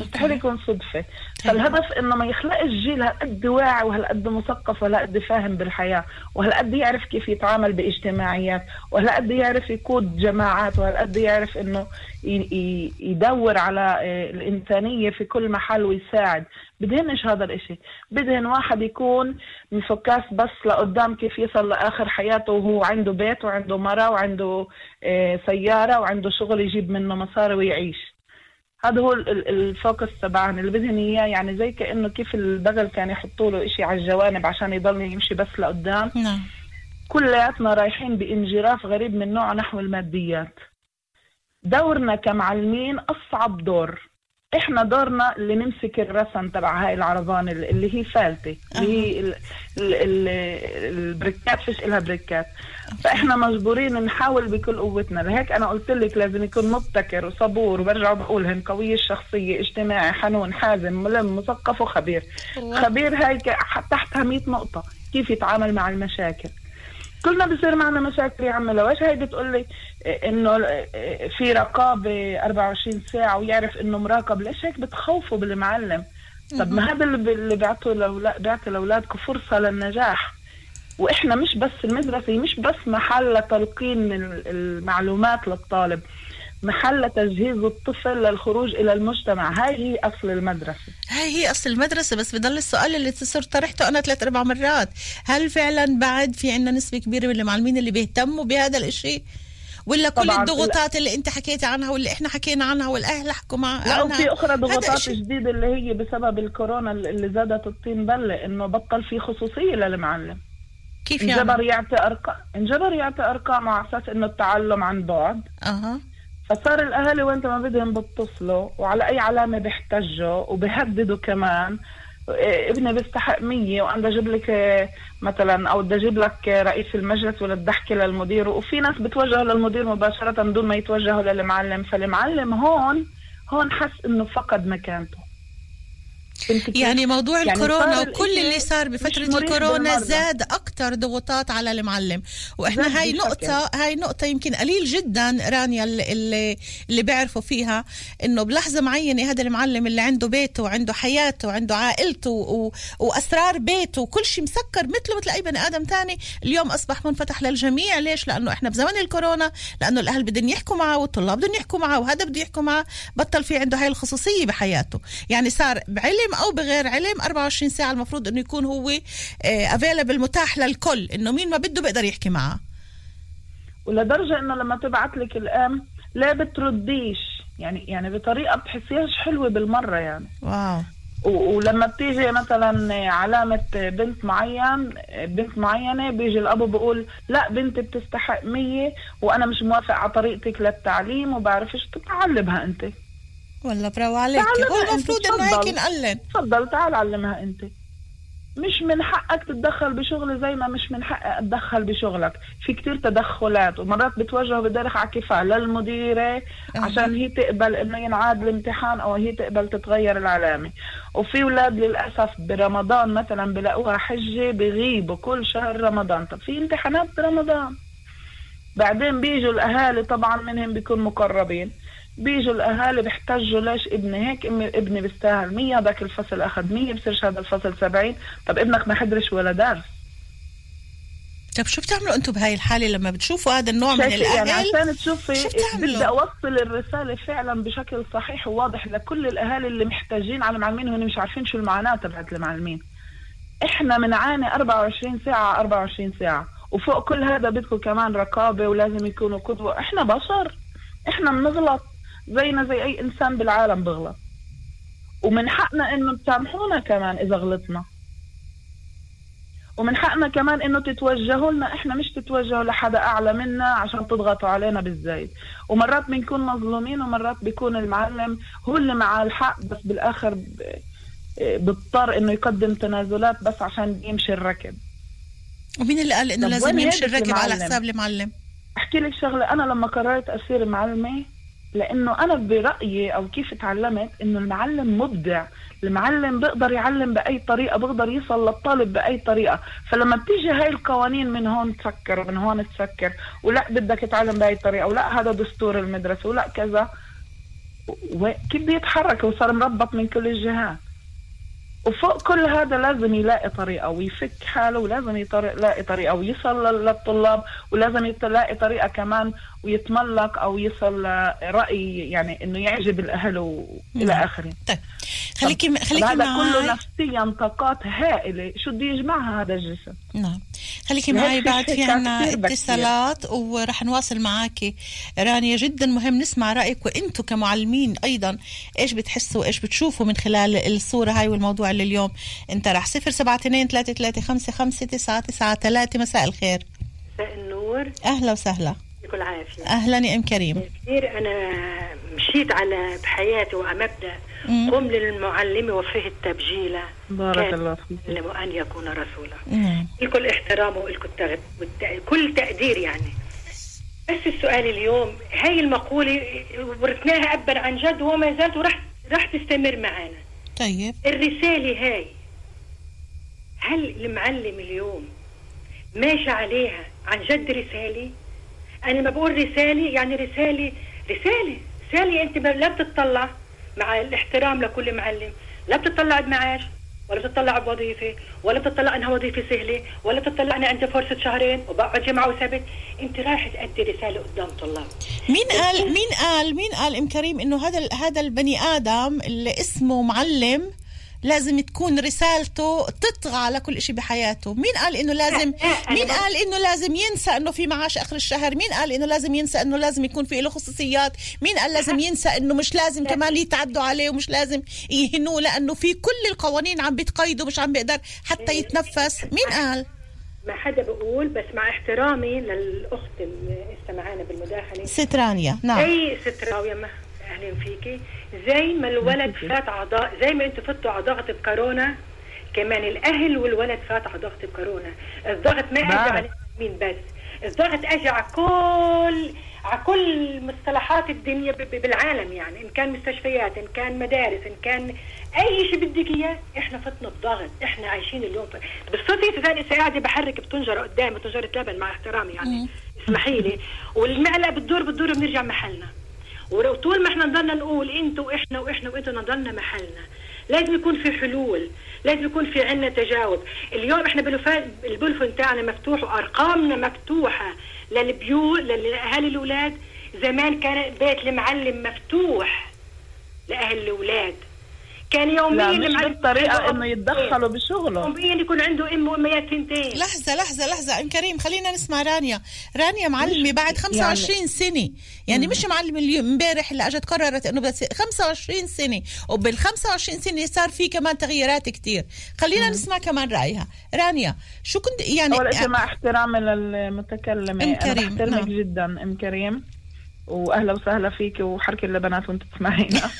مستحيل يكون صدفة. فالهدف إنه ما يخلقش جيل هالقد واعي وهالقد مثقف وهالقد فاهم بالحياة وهالقد يعرف كيف يتعامل باجتماعيات وهالقد يعرف يقود جماعات وهالقد يعرف إنه. يدور على آه، الإنسانية في كل محل ويساعد. بدهنش هذا الإشي؟ بدهن واحد يكون مفكاس بس لقدام كيف يصل لآخر حياته وهو عنده بيت وعنده مرة وعنده آه، سيارة وعنده شغل يجيب منه مصاري ويعيش. هذا هو ال- ال- الفوكس تبعنا اللي بدهن إياه يعني زي كأنه كيف البغل كان يحطوا له إشي على الجوانب عشان يضل يمشي بس لقدام. نعم. كلياتنا رايحين بإنجراف غريب من نوع نحو الماديات. دورنا كمعلمين أصعب دور. إحنا دورنا اللي نمسك الرسم تبع هاي العربان اللي هي فالتة اللي هي ال- ال- ال- البريكات فيش إلها بريكات. فإحنا مجبورين نحاول بكل قوتنا. لهيك أنا قلت لك لازم يكون مبتكر وصبور وبرجع بقولهن قوي الشخصية اجتماعي حنون حازم ملم مثقف وخبير. خبير هاي تحتها 100 نقطة كيف يتعامل مع المشاكل. كلنا بصير معنا مشاكل يا عم لويش هاي بتقول لي؟ إنه في رقابة 24 ساعة ويعرف إنه مراقب. ليش هيك بتخوفوا بالمعلم؟ طب ما هذا اللي بيعطوا لأولا- بيعطي لأولادكم فرصة للنجاح. وإحنا مش بس المدرسة هي مش بس محل تلقين ال- المعلومات للطالب. محل تجهيز الطفل للخروج إلى المجتمع. هاي هي أصل المدرسة. هاي هي أصل المدرسة بس بضل السؤال اللي صرت طرحته أنا ثلاث أربع مرات. هل فعلا بعد في عندنا نسبة كبيرة من المعلمين اللي بيهتموا بهذا الإشي؟ ولا كل. الضغوطات اللي أنت حكيتي عنها واللي إحنا حكينا عنها والأهل حكوا مع لا عنها؟ وفي أخرى ضغوطات جديدة اللي هي بسبب الكورونا اللي زادت الطين بلة إنه بطل في خصوصية للمعلم. كيف انجبر يعني يعطي ارقام انجبر يعطي أرقام على أساس إنه التعلم عن بعد. أها. فصار الأهالي وانت ما بدهم بيتصلوا وعلى أي علامة بيحتجوا وبيهددوا كمان. إيه، ابني بيستحق مية وأنا بدي أجيب لك مثلا أو بدي أجيب لك رئيس المجلس ولا أحكي للمدير. وفي ناس بتوجهوا للمدير مباشرة بدون ما يتوجهوا للمعلم. فالمعلم هون هون حس إنه فقد مكانته. يعني موضوع يعني الكورونا وكل اللي صار مريح الكورونا. زاد أكتر ضغوطات على المعلم وإحنا زاد هاي. نقطة هاي نقطة يمكن قليل جدا رانيا اللي, اللي, اللي بيعرفوا فيها إنه بلحظة معينة هذا المعلم اللي عنده بيته وعنده حياته وعنده عائلته و... وأسرار بيته وكل شيء مسكر مثله مثل أي بني آدم تاني اليوم أصبح منفتح للجميع ليش؟ لأنه إحنا بزمن الكورونا لأنه الأهل بدهم يحكوا معه والطلاب بدهم يحكوا معه وهذا بده يحكوا معه بطل في عنده هاي الخصوصية بحياته يعني صار بعلم أو بغير علم 24 ساعة المفروض إنه يكون هو available متاح للكل إنه مين ما بده بيقدر يحكي معه. ولدرجة إنه لما تبعت لك الأم لا بترديش. يعني يعني بطريقة بتحسيهاش حلوة بالمرة يعني. wow. ولما بتيجي مثلا علامة بنت معين بنت معينة بيجي الأبو بيقول لا بنتي بتستحق مية وأنا مش موافق على طريقتك للتعليم وبعرفش تتعلمها أنت. والله برافو عليك هو المفروض تفضل. هيك نقلن تفضل تعال علمها أنت. مش من حقك تتدخل بشغلي زي ما مش من حقي أتدخل بشغلك. في كتير تدخلات ومرات بتوجهوا بدرخ على كفاح للمديرة عشان هي تقبل إنه ينعاد الامتحان أو هي تقبل تتغير العلامة. وفي أولاد للأسف برمضان مثلا بلاقوها حجة بغيبوا كل شهر رمضان. طب في امتحانات برمضان. بعدين بيجوا الأهالي طبعا منهم بيكون مقربين. بيجوا الأهالي بيحتجوا ليش ابني هيك؟ أمي ابني بيستاهل 100 هذاك الفصل أخذ 100 بصيرش هذا الفصل 70 طب ابنك ما حضرش ولا درس. طب شو بتعملوا أنتم بهاي الحالة لما بتشوفوا هذا النوع من يعني الأهل؟ عشان تشوفي شو بتعملوا؟ بدي أوصل الرسالة فعلا بشكل صحيح وواضح لكل الأهالي اللي محتاجين على المعلمين وهم مش عارفين شو المعاناة تبعت المعلمين. إحنا بنعاني 24 ساعة 24 ساعة. وفوق كل هذا بدكم كمان رقابة ولازم يكونوا قدوة. إحنا بشر. إحنا بنغلط. زينا زي أي إنسان بالعالم بغلط. ومن حقنا إنه تسامحونا كمان إذا غلطنا. ومن حقنا كمان إنه تتوجهوا لنا. إحنا مش تتوجهوا لحدا أعلى منا عشان تضغطوا علينا بالزايد. ومرات بنكون مظلومين ومرات بيكون المعلم هو اللي معاه الحق بس بالآخر بيضطر إنه يقدم تنازلات بس عشان يمشي الركب. ومين اللي قال إنه طب لازم يمشي الركب على؟ حساب المعلم؟ احكي لك شغلة. أنا لما قررت أصير معلمة لأنه أنا برأيي أو كيف تعلمت إنه المعلم مبدع المعلم بيقدر يعلم بأي طريقة بيقدر يوصل للطالب بأي طريقة. فلما بتيجي هاي القوانين من هون تسكر ومن هون تسكر ولا بدك تتعلم بأي طريقة ولا هذا دستور المدرسة ولا كذا كيف بده يتحرك وصار مربط من كل الجهات. وفوق كل هذا لازم يلاقي طريقة ويفك حاله ولازم يلاقي طريقة ويصل لل- للطلاب ولازم يلاقي طريقة كمان ويتملق أو يصل لرأي يعني إنه يعجب الأهل وإلى نعم. آخره. طيب. خليكي خليكي هذا كله نفسيا طاقات هائلة. شو بده يجمعها هذا الجسم؟ نعم. خليكي معي بعد في عنا. اتصالات ورح نواصل معك رانيا جدا مهم نسمع رأيك وأنتم كمعلمين أيضا إيش بتحسوا إيش بتشوفوا من خلال الصورة هاي والموضوع اللي اليوم أنت راح. صفر سبعة اتنين ثلاثة ثلاثة خمسة خمسة تسعة تسعة ثلاثة مساء الخير. مساء النور. أهلا وسهلا. يكون عافية أهلا يا أم كريم. كثير أنا مشيت على بحياتي وعلى مبدأ قم للمعلم وفيه التبجيل. بارك الله فيك. أن يكون رسولا. نعم. الكل احترام والكل تغ- والت- كل تقدير يعني. بس السؤال اليوم هاي المقولة ورثناها أبا عن جد وما زالت وراح راح تستمر معنا طيب. الرسالة هاي هل المعلم اليوم ماشي عليها عن جد رسالة؟ أنا ما بقول رسالة يعني رسالة رسالة رسالة أنت ما- لا بتطلع مع الاحترام لكل معلم لا بتطلع بمعاش ولا بتطلع بوظيفة ولا بتطلع إنها وظيفة سهلة ولا بتطلع اني عندي فرصة شهرين وبقعد جمعة وسبت أنت رايح تأدي رسالة قدام طلاب. مين قال مين قال مين قال إم كريم إنه هذا هذا البني آدم اللي اسمه معلم لازم تكون رسالته تطغى على كل شيء بحياته. مين قال إنه لازم مين قال إنه لازم ينسى إنه في معاش آخر الشهر؟ مين قال إنه لازم ينسى إنه لازم يكون في له خصوصيات؟ مين قال لازم ينسى إنه مش لازم كمان يتعدوا عليه ومش لازم يهنوه لأنه في كل القوانين عم بتقيده مش عم بيقدر حتى يتنفس. مين قال؟ ما حدا بقول بس مع احترامي للأخت اللي استمعانا بالمداخلة. ست رانيا نعم. زي ست راوية ما أهلا فيكي. زي ما الولد فات عضاء زي ما أنتوا فتوا على ضغط بكورونا كمان الأهل والولد فات على ضغط بكورونا الضغط ما اجى. على مين بس. الضغط اجى على كل على كل مصطلحات الدنيا بالعالم يعني. إن كان مستشفيات إن كان مدارس إن كان أي شيء بدك إياه إحنا فتنا بضغط. إحنا عايشين اليوم بالصدفة ثاني قاعدة بحرك بطنجره قدامي طنجره لبن مع احترامي يعني. اسمحي لي. والمعلقة بتدور بتدور بنرجع محلنا. وطول ما إحنا نضلنا نقول أنتوا وإحنا وإحنا وانتوا نضلنا محلنا لازم يكون في حلول لازم يكون في عنا تجاوب. اليوم إحنا البلفون تاعنا مفتوح وأرقامنا مفتوحة للبيوت لاهالي الأولاد. زمان كان بيت المعلم مفتوح لأهل الأولاد. كان يوميا لا مش عنده إنه يتدخلوا بشغله. يوميا يكون عنده ام واميات ثنتين لحظة لحظة لحظة. أم كريم خلينا نسمع رانيا. رانيا معلمة بعد 25 سنة. يعني مش معلمة اليوم امبارح اللي أجت قررت إنه بس 25 سنة. وبال 25 سنة صار في كمان تغييرات كتير. خلينا نسمع كمان رأيها. رانيا شو كنت يعني أول شيء مع احترامي للمتكلمة. أنا كريم، بحترمك نعم. جدا أم كريم. وأهلا وسهلا فيك وحركي البنات وانت تسمعينا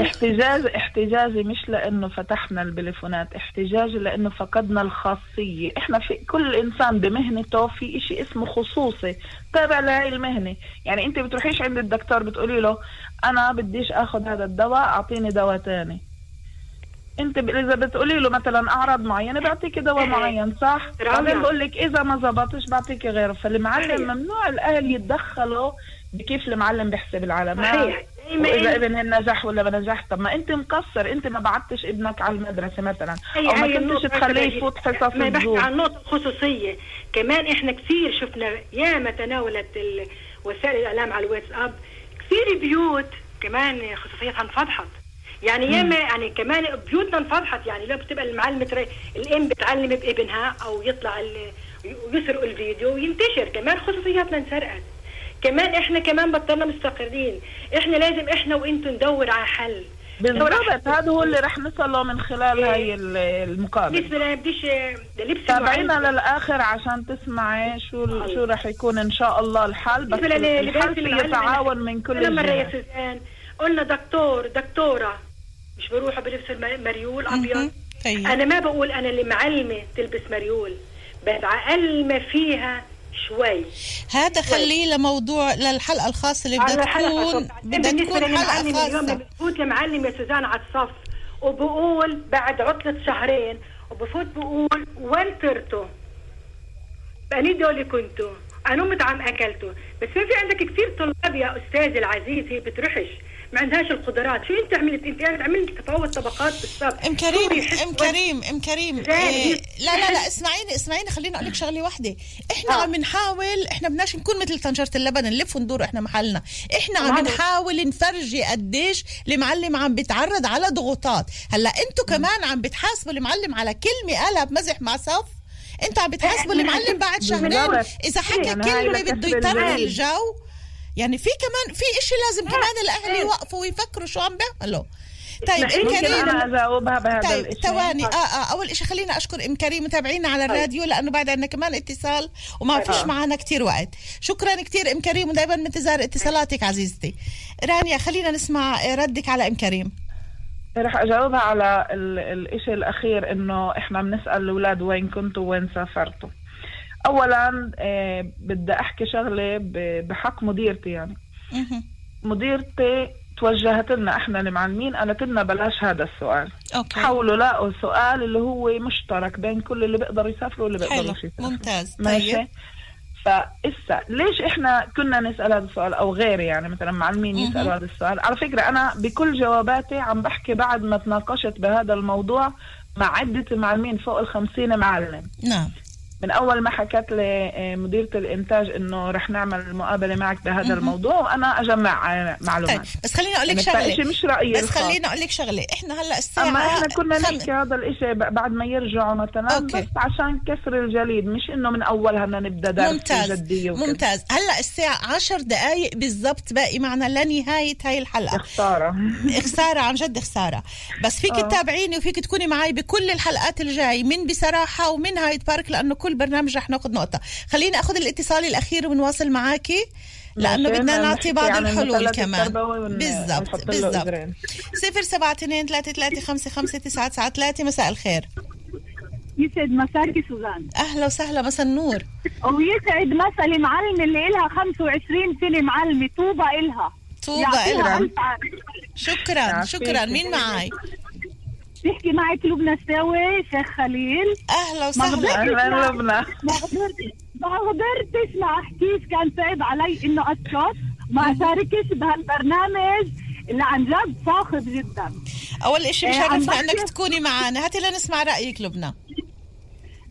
احتجاج احتجاجي مش لإنه فتحنا البليفونات احتجاجي لإنه فقدنا الخاصية. إحنا في كل إنسان بمهنته في إشي اسمه خصوصي تابع لهي المهنة. يعني انت بتروحيش عند الدكتور بتقولي له أنا بديش آخذ هذا الدواء أعطيني دواء تاني. انت إذا بتقولي له مثلا أعراض معينة بيعطيك دواء معين صح. بعدين بقول لك إذا ما زبطش بعطيك غيره. فالمعلم صحيح. ممنوع الأهل يتدخلوا بكيف المعلم بيحسب العلامات صحيح. واذا إن- ابن نجح ولا ما نجح؟ طب ما أنت مقصر أنت ما بعتش ابنك على المدرسة مثلا. أو ما كنتش تخليه يفوت حصص ما بحكي عن نقطة خصوصية. كمان إحنا كثير شفنا ياما تناولت وسائل الإعلام على الواتساب كثير بيوت كمان خصوصيتها انفضحت. يعني ياما يعني كمان بيوتنا انفضحت. يعني لو بتبقى المعلمة تري- الأم بتعلم بابنها أو يطلع ويسرقوا الفيديو وينتشر كمان خصوصياتنا انسرقت. كمان إحنا كمان بطلنا مستقرين. إحنا لازم إحنا وأنتم ندور على حل. بالضبط. هذا هو اللي رح نصله من خلال هاي ال- المقابلة. بالنسبة لنا بديش لبس تابعينا. للآخر عشان تسمعي شو شو رح يكون إن شاء الله الحل. بس الحل المعلم تعاون من كل أنا مرة يا الجهات. سوزان قلنا دكتور دكتورة. مش بروحوا بلبس الم- مريول أبيض. طيب. أنا ما بقول أنا اللي معلمة تلبس مريول بس على أقل ما فيها شوي. هذا خليه لموضوع للحلقة الخاصة اللي بدها تكون. بدها تكون للمعلم حلقة اليوم بفوت المعلم يا سوزان على الصف وبقول بعد عطلة شهرين وبفوت بقول وين طرتوا؟ بأني دولي كنتوا. أنا مطعم أكلته. بس ما في عندك كثير طلاب يا أستاذ العزيز هي بترحش ما عندهاش القدرات. شو أنت عملت أنت قاعد عملت تفاوت طبقات بالصف إم كريم إم كريم إم كريم. إيه لا لا لا اسمعيني اسمعيني خليني أقول لك شغلة واحدة. إحنا آه. عم نحاول إحنا بدناش نكون مثل طنجرة اللبن نلف وندور إحنا محلنا. إحنا عم. نحاول نفرجي قديش المعلم عم بيتعرض على ضغوطات. هلأ أنتوا كمان عم بتحاسبوا المعلم على كلمة قالها بمزح مع صف؟ أنتوا عم بتحاسبوا المعلم بعد شهرين. إذا حكى يعني هاي كلمة بده الجليد. الجو يعني في كمان في إشي لازم كمان الأهل يوقفوا ويفكروا شو عم بيعملوا. طيب ام كريم اجاوبها بهذا طيب ثواني. آه آه أول شيء خلينا أشكر إم كريم متابعينا على الراديو لأنه بعد عندنا كمان اتصال وما فيش آه. معنا كتير وقت. شكرا كتير إم كريم ودائما بانتظار اتصالاتك عزيزتي. رانيا خلينا نسمع ردك على إم كريم. رح أجاوبها على ال- الإشي الأخير إنه إحنا بنسأل الأولاد وين كنتوا وين سافرتوا. اولا آه بدي أحكي شغلة بحق مديرتي يعني. مديرتي توجهت لنا إحنا المعلمين قالت لنا بلاش هذا السؤال. okay. حاولوا لاقوا سؤال اللي هو مشترك بين كل اللي بيقدروا يسافروا واللي بيقدروا يسافروا. ممتاز. ماشي؟ طيب فإسا ليش إحنا كنا نسأل هذا السؤال أو غيري يعني مثلا معلمين. يسألوا هذا السؤال؟ على فكرة أنا بكل جواباتي عم بحكي بعد ما تناقشت بهذا الموضوع مع عدة معلمين فوق الخمسين معلم. نعم. من أول ما حكت لي آه، مديرة الإنتاج إنه رح نعمل مقابلة معك بهذا. الموضوع وأنا أجمع آه، معلومات طيب بس خليني أقول لك شغلة مش رأيي بس. خليني أقول لك شغلة إحنا هلأ الساعة أما إحنا كنا خم- نحكي هذا الإشي بعد ما يرجعوا مثلا أوكي. بس عشان كسر الجليد مش إنه من اولها بدنا نبدأ درس ممتاز جديه وكده. ممتاز هلأ الساعة عشر دقائق بالضبط باقي معنا لنهاية هاي الحلقة خساره خسارة عن جد خسارة بس فيك آه. تتابعيني وفيك تكوني معي بكل الحلقات الجاي من بصراحة ومن هايد بارك لأنه كل برنامج رح ناخذ نقطة خليني أخذ الاتصال الأخير ونواصل معاكي لأنه ماشي، بدنا نعطي بعض الحلول كمان بالضبط بالضبط إجرين. صفر سبعة اتنين ثلاثة ثلاثة خمسة خمسة تسعة تسعة ثلاثة مساء الخير يسعد مساكي سوزان أهلا وسهلا مساء النور ويسعد مسا المعلمة اللي إلها 25 سنة معلمة طوبة إلها طوبة يعطيها إلها. ألف عافية. شكرا. شكرا مين معي بحكي معك لبنى الساوي شيخ خليل. أهلا ما وسهلا أهلا ما- لبنى ما قدرتش ما قدرتش ما احكيش كان صعب علي إنه أسكت. ما اشاركش بهالبرنامج اللي عن جد صاخب جدا. أول إشي إيه، عم بشرفنا إنك بحكي- تكوني معنا هاتي لنسمع رأيك لبنى.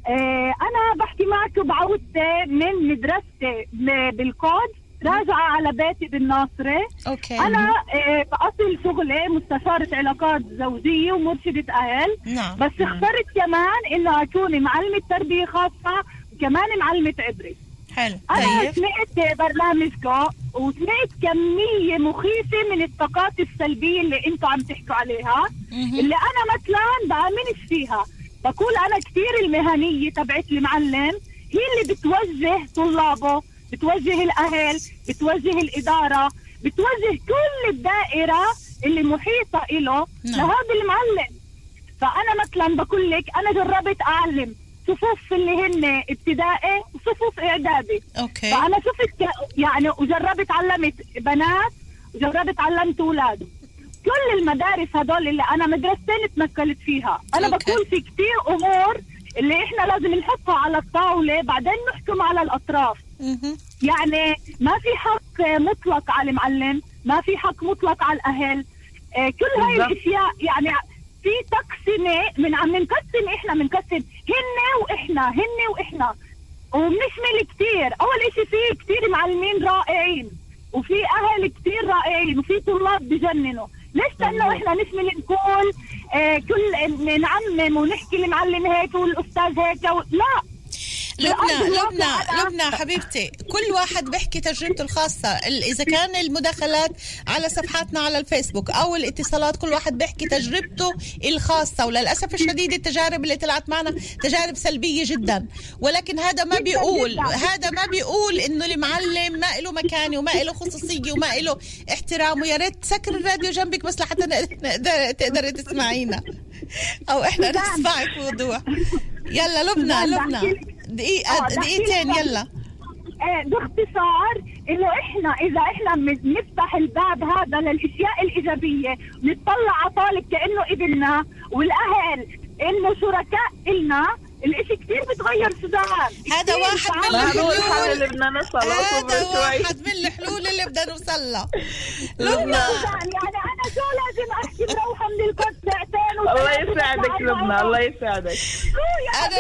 آه أنا بحكي معك بعودتي من مدرستي ب- بالقود راجعة على بيتي بالناصرة. أوكي. أنا آه، بأصل شغلي مستشارة علاقات زوجية ومرشدة أهل. نعم. بس اخترت كمان إنه أكون معلمة تربية خاصة وكمان معلمة عبري حلو. أنا طيب. سمعت برنامجكم وسمعت كمية مخيفة من الطاقات السلبية اللي أنتم عم تحكوا عليها مهم. اللي أنا مثلا بآمنش فيها. بقول أنا كثير المهنية تبعت المعلم هي اللي بتوجه طلابه بتوجه الأهل بتوجه الإدارة بتوجه كل الدائرة اللي محيطة إله نعم. لهذا المعلم فأنا مثلا بقول لك أنا جربت أعلم صفوف اللي هن ابتدائي وصفوف إعدادي أوكي فأنا شفت يعني وجربت علمت بنات وجربت علمت أولاد كل المدارس هدول اللي أنا مدرستين تمثلت فيها أنا أوكي. بقول في كتير أمور اللي إحنا لازم نحطها على الطاولة بعدين نحكم على الأطراف. يعني ما في حق مطلق على المعلم ما في حق مطلق على الأهل. آه، كل هاي. الأشياء يعني في تقسيمة من عم نقسم إحنا بنقسم هن وإحنا هن وإحنا. وبنشمل كتير. أول إشي في كتير معلمين رائعين وفي أهل كتير رائعين وفي طلاب بجننوا. ليش لأنه إحنا نشمل نقول آه كل نعمم ونحكي المعلم هيك والأستاذ هيك. لا. لبنى لبنى لبنى حبيبتي. كل واحد بيحكي تجربته الخاصة. ال- إذا كان المداخلات على صفحاتنا على الفيسبوك أو الاتصالات كل واحد بيحكي تجربته الخاصة. وللأسف الشديد التجارب اللي طلعت معنا تجارب سلبية جدا. ولكن هذا ما بيقول. هذا ما بيقول إنه المعلم ما له مكانة وما له خصوصية وما له احترام. ويا ريت تسكر الراديو جنبك بس لحتى تقدري تسمعينا. أو إحنا نسمعك بوضوح. يلا لبنى لبنى. دقيقة آه، دقيقتين يلا. باختصار إنه إحنا إذا إحنا من- نفتح الباب هذا للأشياء الإيجابية نطلع على طالب كأنه ابننا والأهل إنه شركاء إلنا. الإشي كثير بتغير سودان. هذا واحد من الحلول. اللي بدنا نوصل هذا واحد من الحلول اللي بدنا نوصل له. كل لبنى يعني أنا شو لازم أحكي مروحه من القدس ساعتين الله يسعدك لبنى. الله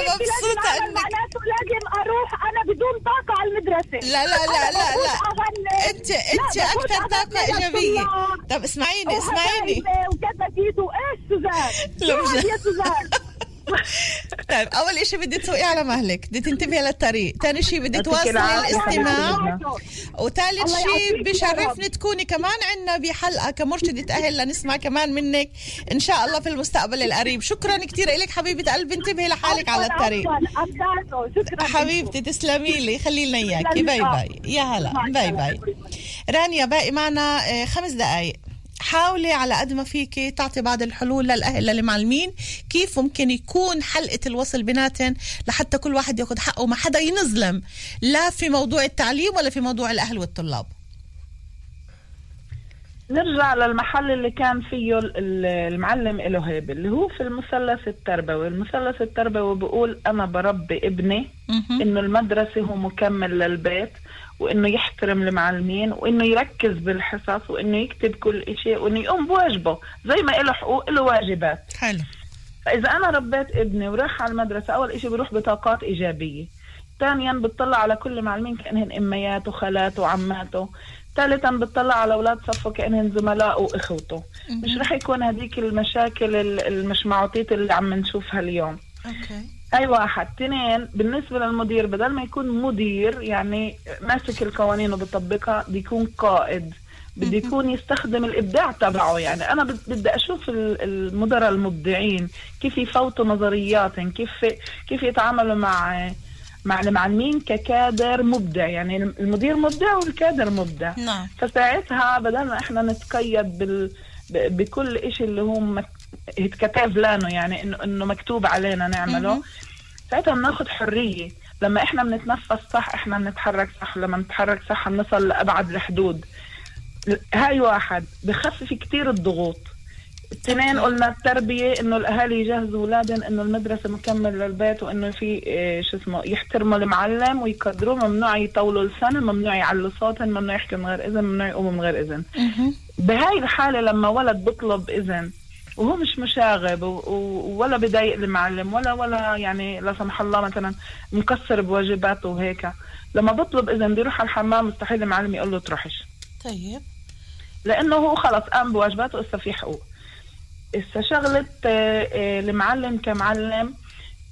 مبسوطة لازم أعمل إنك- معناته لازم أروح أنا بدون طاقة على المدرسة لا لا لا لا لا. انت أنت أكثر إيجابية للطلاب. طب اسمعيني اسمعيني وحبايبي وكتاكيت وايش سوزان؟ يا سوزان؟ طيب أول إشي بدي تسوقي على مهلك. بدي تنتبهي للطريق. ثاني شيء بدي تواصلي. الاستماع. وثالث شيء بشرفني. تكوني كمان عنا بحلقة كمرشدة أهل لنسمع كمان منك. إن شاء الله في المستقبل القريب. شكرا كثير لك حبيبة قلبي. انتبهي لحالك على الطريق. شكرا. حبيبتي تسلمي لي. خلي لنا إياكي. bye. bye. يا هلا. bye. bye. رانيا باقي معنا آه، خمس دقائق حاولي على قد ما فيك تعطي بعض الحلول للاهل للمعلمين. كيف ممكن يكون حلقة الوصل بيناتن لحتى كل واحد ياخذ حقه ما حدا ينظلم؟ لا في موضوع التعليم ولا في موضوع الأهل والطلاب. نرجع للمحل اللي كان فيه ال- ال- المعلم له هيبة اللي هو في المثلث التربوي. المثلث التربوي بقول أنا بربي ابني إنه المدرسة هو مكمل للبيت. وإنه يحترم المعلمين وإنه يركز بالحصص وإنه يكتب كل إشي وإنه يقوم بواجبه زي ما له حقوق له واجبات. حلو. فإذا أنا ربيت ابني وراح على المدرسة أول إشي بروح بطاقات إيجابية. ثانيا بتطلع على كل المعلمين كأنهن أمياته وخالاته وعماته ثالثا بتطلع على أولاد صفه كأنهن زملائه وأخوته. مش رح يكون هذيك المشاكل ال- المش معطيت اللي عم نشوفها اليوم. أوكي. اي واحد اثنين بالنسبة للمدير بدل ما يكون مدير يعني ماسك القوانين وبيطبقها بده يكون قائد. بده يكون يستخدم الإبداع تبعه. يعني أنا بد- بدي أشوف ال- المدراء المبدعين كيف يفوتوا نظرياتهم كيف كيف يتعاملوا مع مع المعلمين ككادر مبدع. يعني المدير مبدع والكادر مبدع. نعم. فساعتها بدل ما إحنا نتقيد بال بكل إشي اللي هو مك... اتكتب لنا يعني انه إنه مكتوب علينا نعمله. ساعتها بناخد حرية. لما إحنا بنتنفس صح إحنا بنتحرك صح. لما نتحرك صح بنصل لأبعد الحدود. هاي واحد. بخفف كتير الضغوط. اثنين قلنا التربية إنه الأهالي يجهزوا أولادهم إنه المدرسة مكمل للبيت وإنه في إيه شو اسمه يحترموا المعلم ويقدروه. ممنوع يطولوا لسانه ممنوع يعلوا صوتهم ممنوع يحكوا من غير إذن ممنوع يقوموا من غير إذن. بهاي الحالة لما ولد بطلب إذن وهو مش مشاغب ولا بضايق المعلم ولا ولا يعني لا سمح الله مثلا مكسر بواجباته وهيك. لما بطلب إذن بيروح على الحمام مستحيل المعلم يقول له تروحش. طيب. لأنه هو خلص قام بواجباته إسا في حقوق. إسا شغلة آه، آه، المعلم كمعلم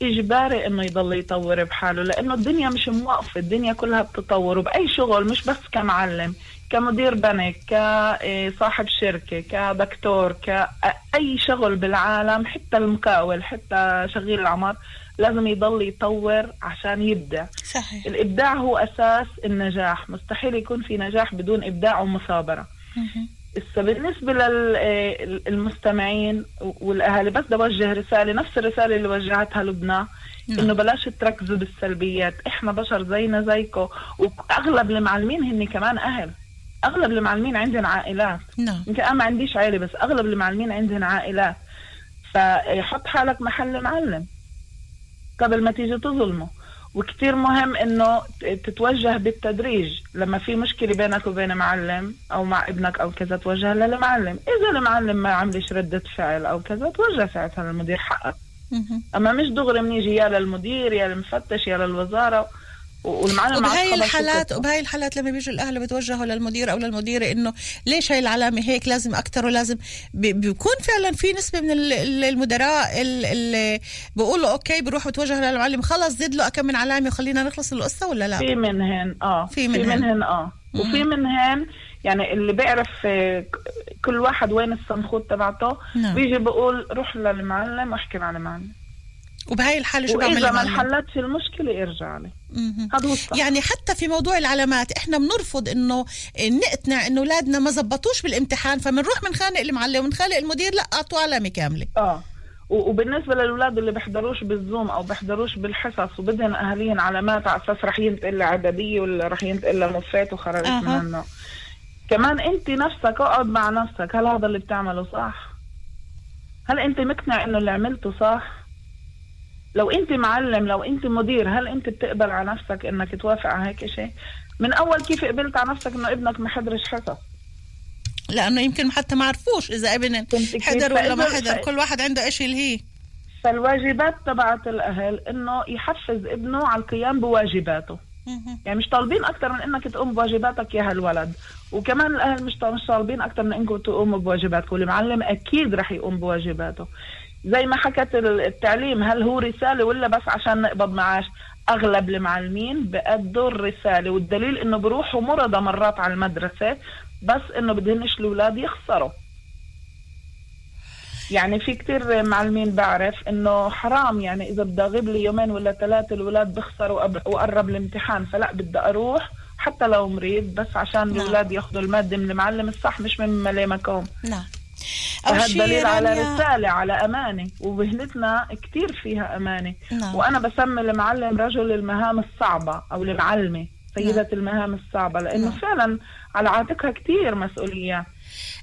إجباري إنه يضل يطور بحاله لأنه الدنيا مش موقفة الدنيا كلها بتطور وبأي شغل مش بس كمعلم. كمدير بنك كصاحب شركة كدكتور كأي شغل بالعالم حتى المقاول حتى شغيل العمر لازم يضل يطور عشان يبدع. صحيح. الإبداع هو أساس النجاح. مستحيل يكون في نجاح بدون إبداع ومثابرة. هسه بالنسبة للمستمعين والأهالي بس بدي أوجه رسالة نفس الرسالة اللي وجهتها لبنى نعم. إنه بلاش تركزوا بالسلبيات. إحنا بشر زينا زيكم وأغلب المعلمين هن كمان أهل. أغلب المعلمين عندهم عائلات. نعم. يمكن أنا ما عنديش عائلة بس أغلب المعلمين عندهم عائلات. فحط حالك محل المعلم قبل ما تيجي تظلمه. وكتير مهم إنه تتوجه بالتدريج. لما في مشكلة بينك وبين معلم أو مع ابنك أو كذا توجه للمعلم. إذا المعلم ما عملش ردة فعل أو كذا توجه ساعتها للمدير حقك. أما مش دغري بنيجي يا للمدير يا للمفتش يا للوزارة. والمعلم وبهاي الحالات. وبهاي الحالات لما بيجوا الأهل بتوجهوا للمدير أو للمديرة إنه ليش هاي العلامة هيك لازم أكثر ولازم بي- بيكون فعلا في نسبة من ال- ال- المدراء ال- اللي بيقولوا okay بيروحوا بتوجهوا للمعلم خلص زد له كم من علامة وخلينا نخلص القصة ولا لا؟ في منهن آه في في منهن. منهن, آه وفي منهن يعني اللي بيعرف آه، كل واحد وين الصنخوط تبعته نعم. بيجي بقول روح للمعلم وأحكي مع المعلم وبهاي الحالة شو بعمل وإذا ما؟ انحلتش المشكلة ارجع لي. هذا يعني حتى في موضوع العلامات إحنا بنرفض إنه نقتنع إنه أولادنا ما زبطوش بالامتحان فبنروح بنخانق المعلم ونخانق المدير لا اعطوا علامة كاملة. آه. وبالنسبة للأولاد اللي بيحضروش بالزوم أو بيحضروش بالحصص وبدهن اهاليهم علامات على أساس رح ينتقل لعددية ولا رح ينتقل لمفات وخرجت أها. من النوع. كمان أنت نفسك اقعد مع نفسك هل هذا اللي بتعمله صح؟ هل أنت مقتنع إنه اللي عملته صح؟ لو انت معلم لو انت مدير هل انت بتقبل على نفسك انك توافق على هيك شيء من أول كيف قبلت على نفسك إنه ابنك ما حضرش حصص؟ لأنه يمكن حتى ما عرفوش إذا ابن؟ حضر ولا ما حضر. كل واحد عنده إشي اللي هي. فالواجبات تبعت الأهل إنه يحفز ابنه على القيام بواجباته. يعني مش طالبين أكثر من إنك تقوم بواجباتك يا هالولد. وكمان الأهل مش مش طالبين أكثر من إنكم تقوموا بواجباتكم. والمعلم أكيد رح يقوم بواجباته. زي ما حكت ال- التعليم هل هو رسالة ولا بس عشان نقبض معاش؟ أغلب المعلمين بأدوا الرسالة والدليل إنه بروحوا مرضى مرات على المدرسة بس إنه بدهنش الأولاد يخسروا. يعني في كتير معلمين بعرف إنه حرام يعني إذا بدي أغيب لي يومين ولا ثلاثة الأولاد بيخسروا وقب- وقرب الامتحان فلا بدي أروح حتى لو مريض بس عشان نعم. الأولاد يأخذوا المادة من المعلم الصح مش من ملي مكان نعم. أول شيء دليل على رسالة على أمانة ومهنتنا كتير فيها أمانة نعم. وأنا بسمي المعلم رجل المهام الصعبة أو المعلمة سيدة نعم. المهام الصعبة لأنه نعم. فعلا على عاتقها كتير مسؤوليات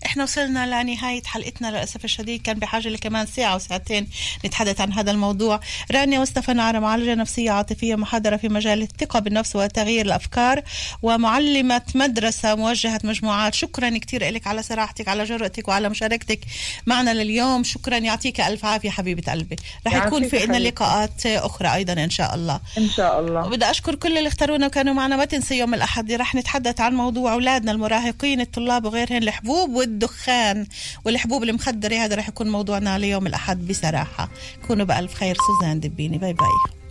إحنا وصلنا لنهاية حلقتنا. للأسف الشديد كان بحاجة لكمان ساعة وساعتين نتحدث عن هذا الموضوع. رانيا مصطفى نعرة معالجة نفسية عاطفية محاضرة في مجال الثقة بالنفس وتغيير الأفكار ومعلمة مدرسة موجهة مجموعات. شكرا كثير لك على صراحتك على جرأتك وعلى مشاركتك معنا لليوم. شكرا يعطيك ألف عافية حبيبة قلبي. رح يكون في حبيبتي. لقاءات أخرى أيضا إن شاء الله. إن شاء الله. وبدي أشكر كل اللي اختارونا وكانوا معنا. ما تنسي يوم الأحد رح نتحدث عن موضوع أولادنا المراهقين الطلاب وغيرهم الحبوب والدخان والحبوب المخدرة. هذا رح يكون موضوعنا ليوم الأحد بصراحة. كونوا بألف خير. سوزان دبيني. bye bye.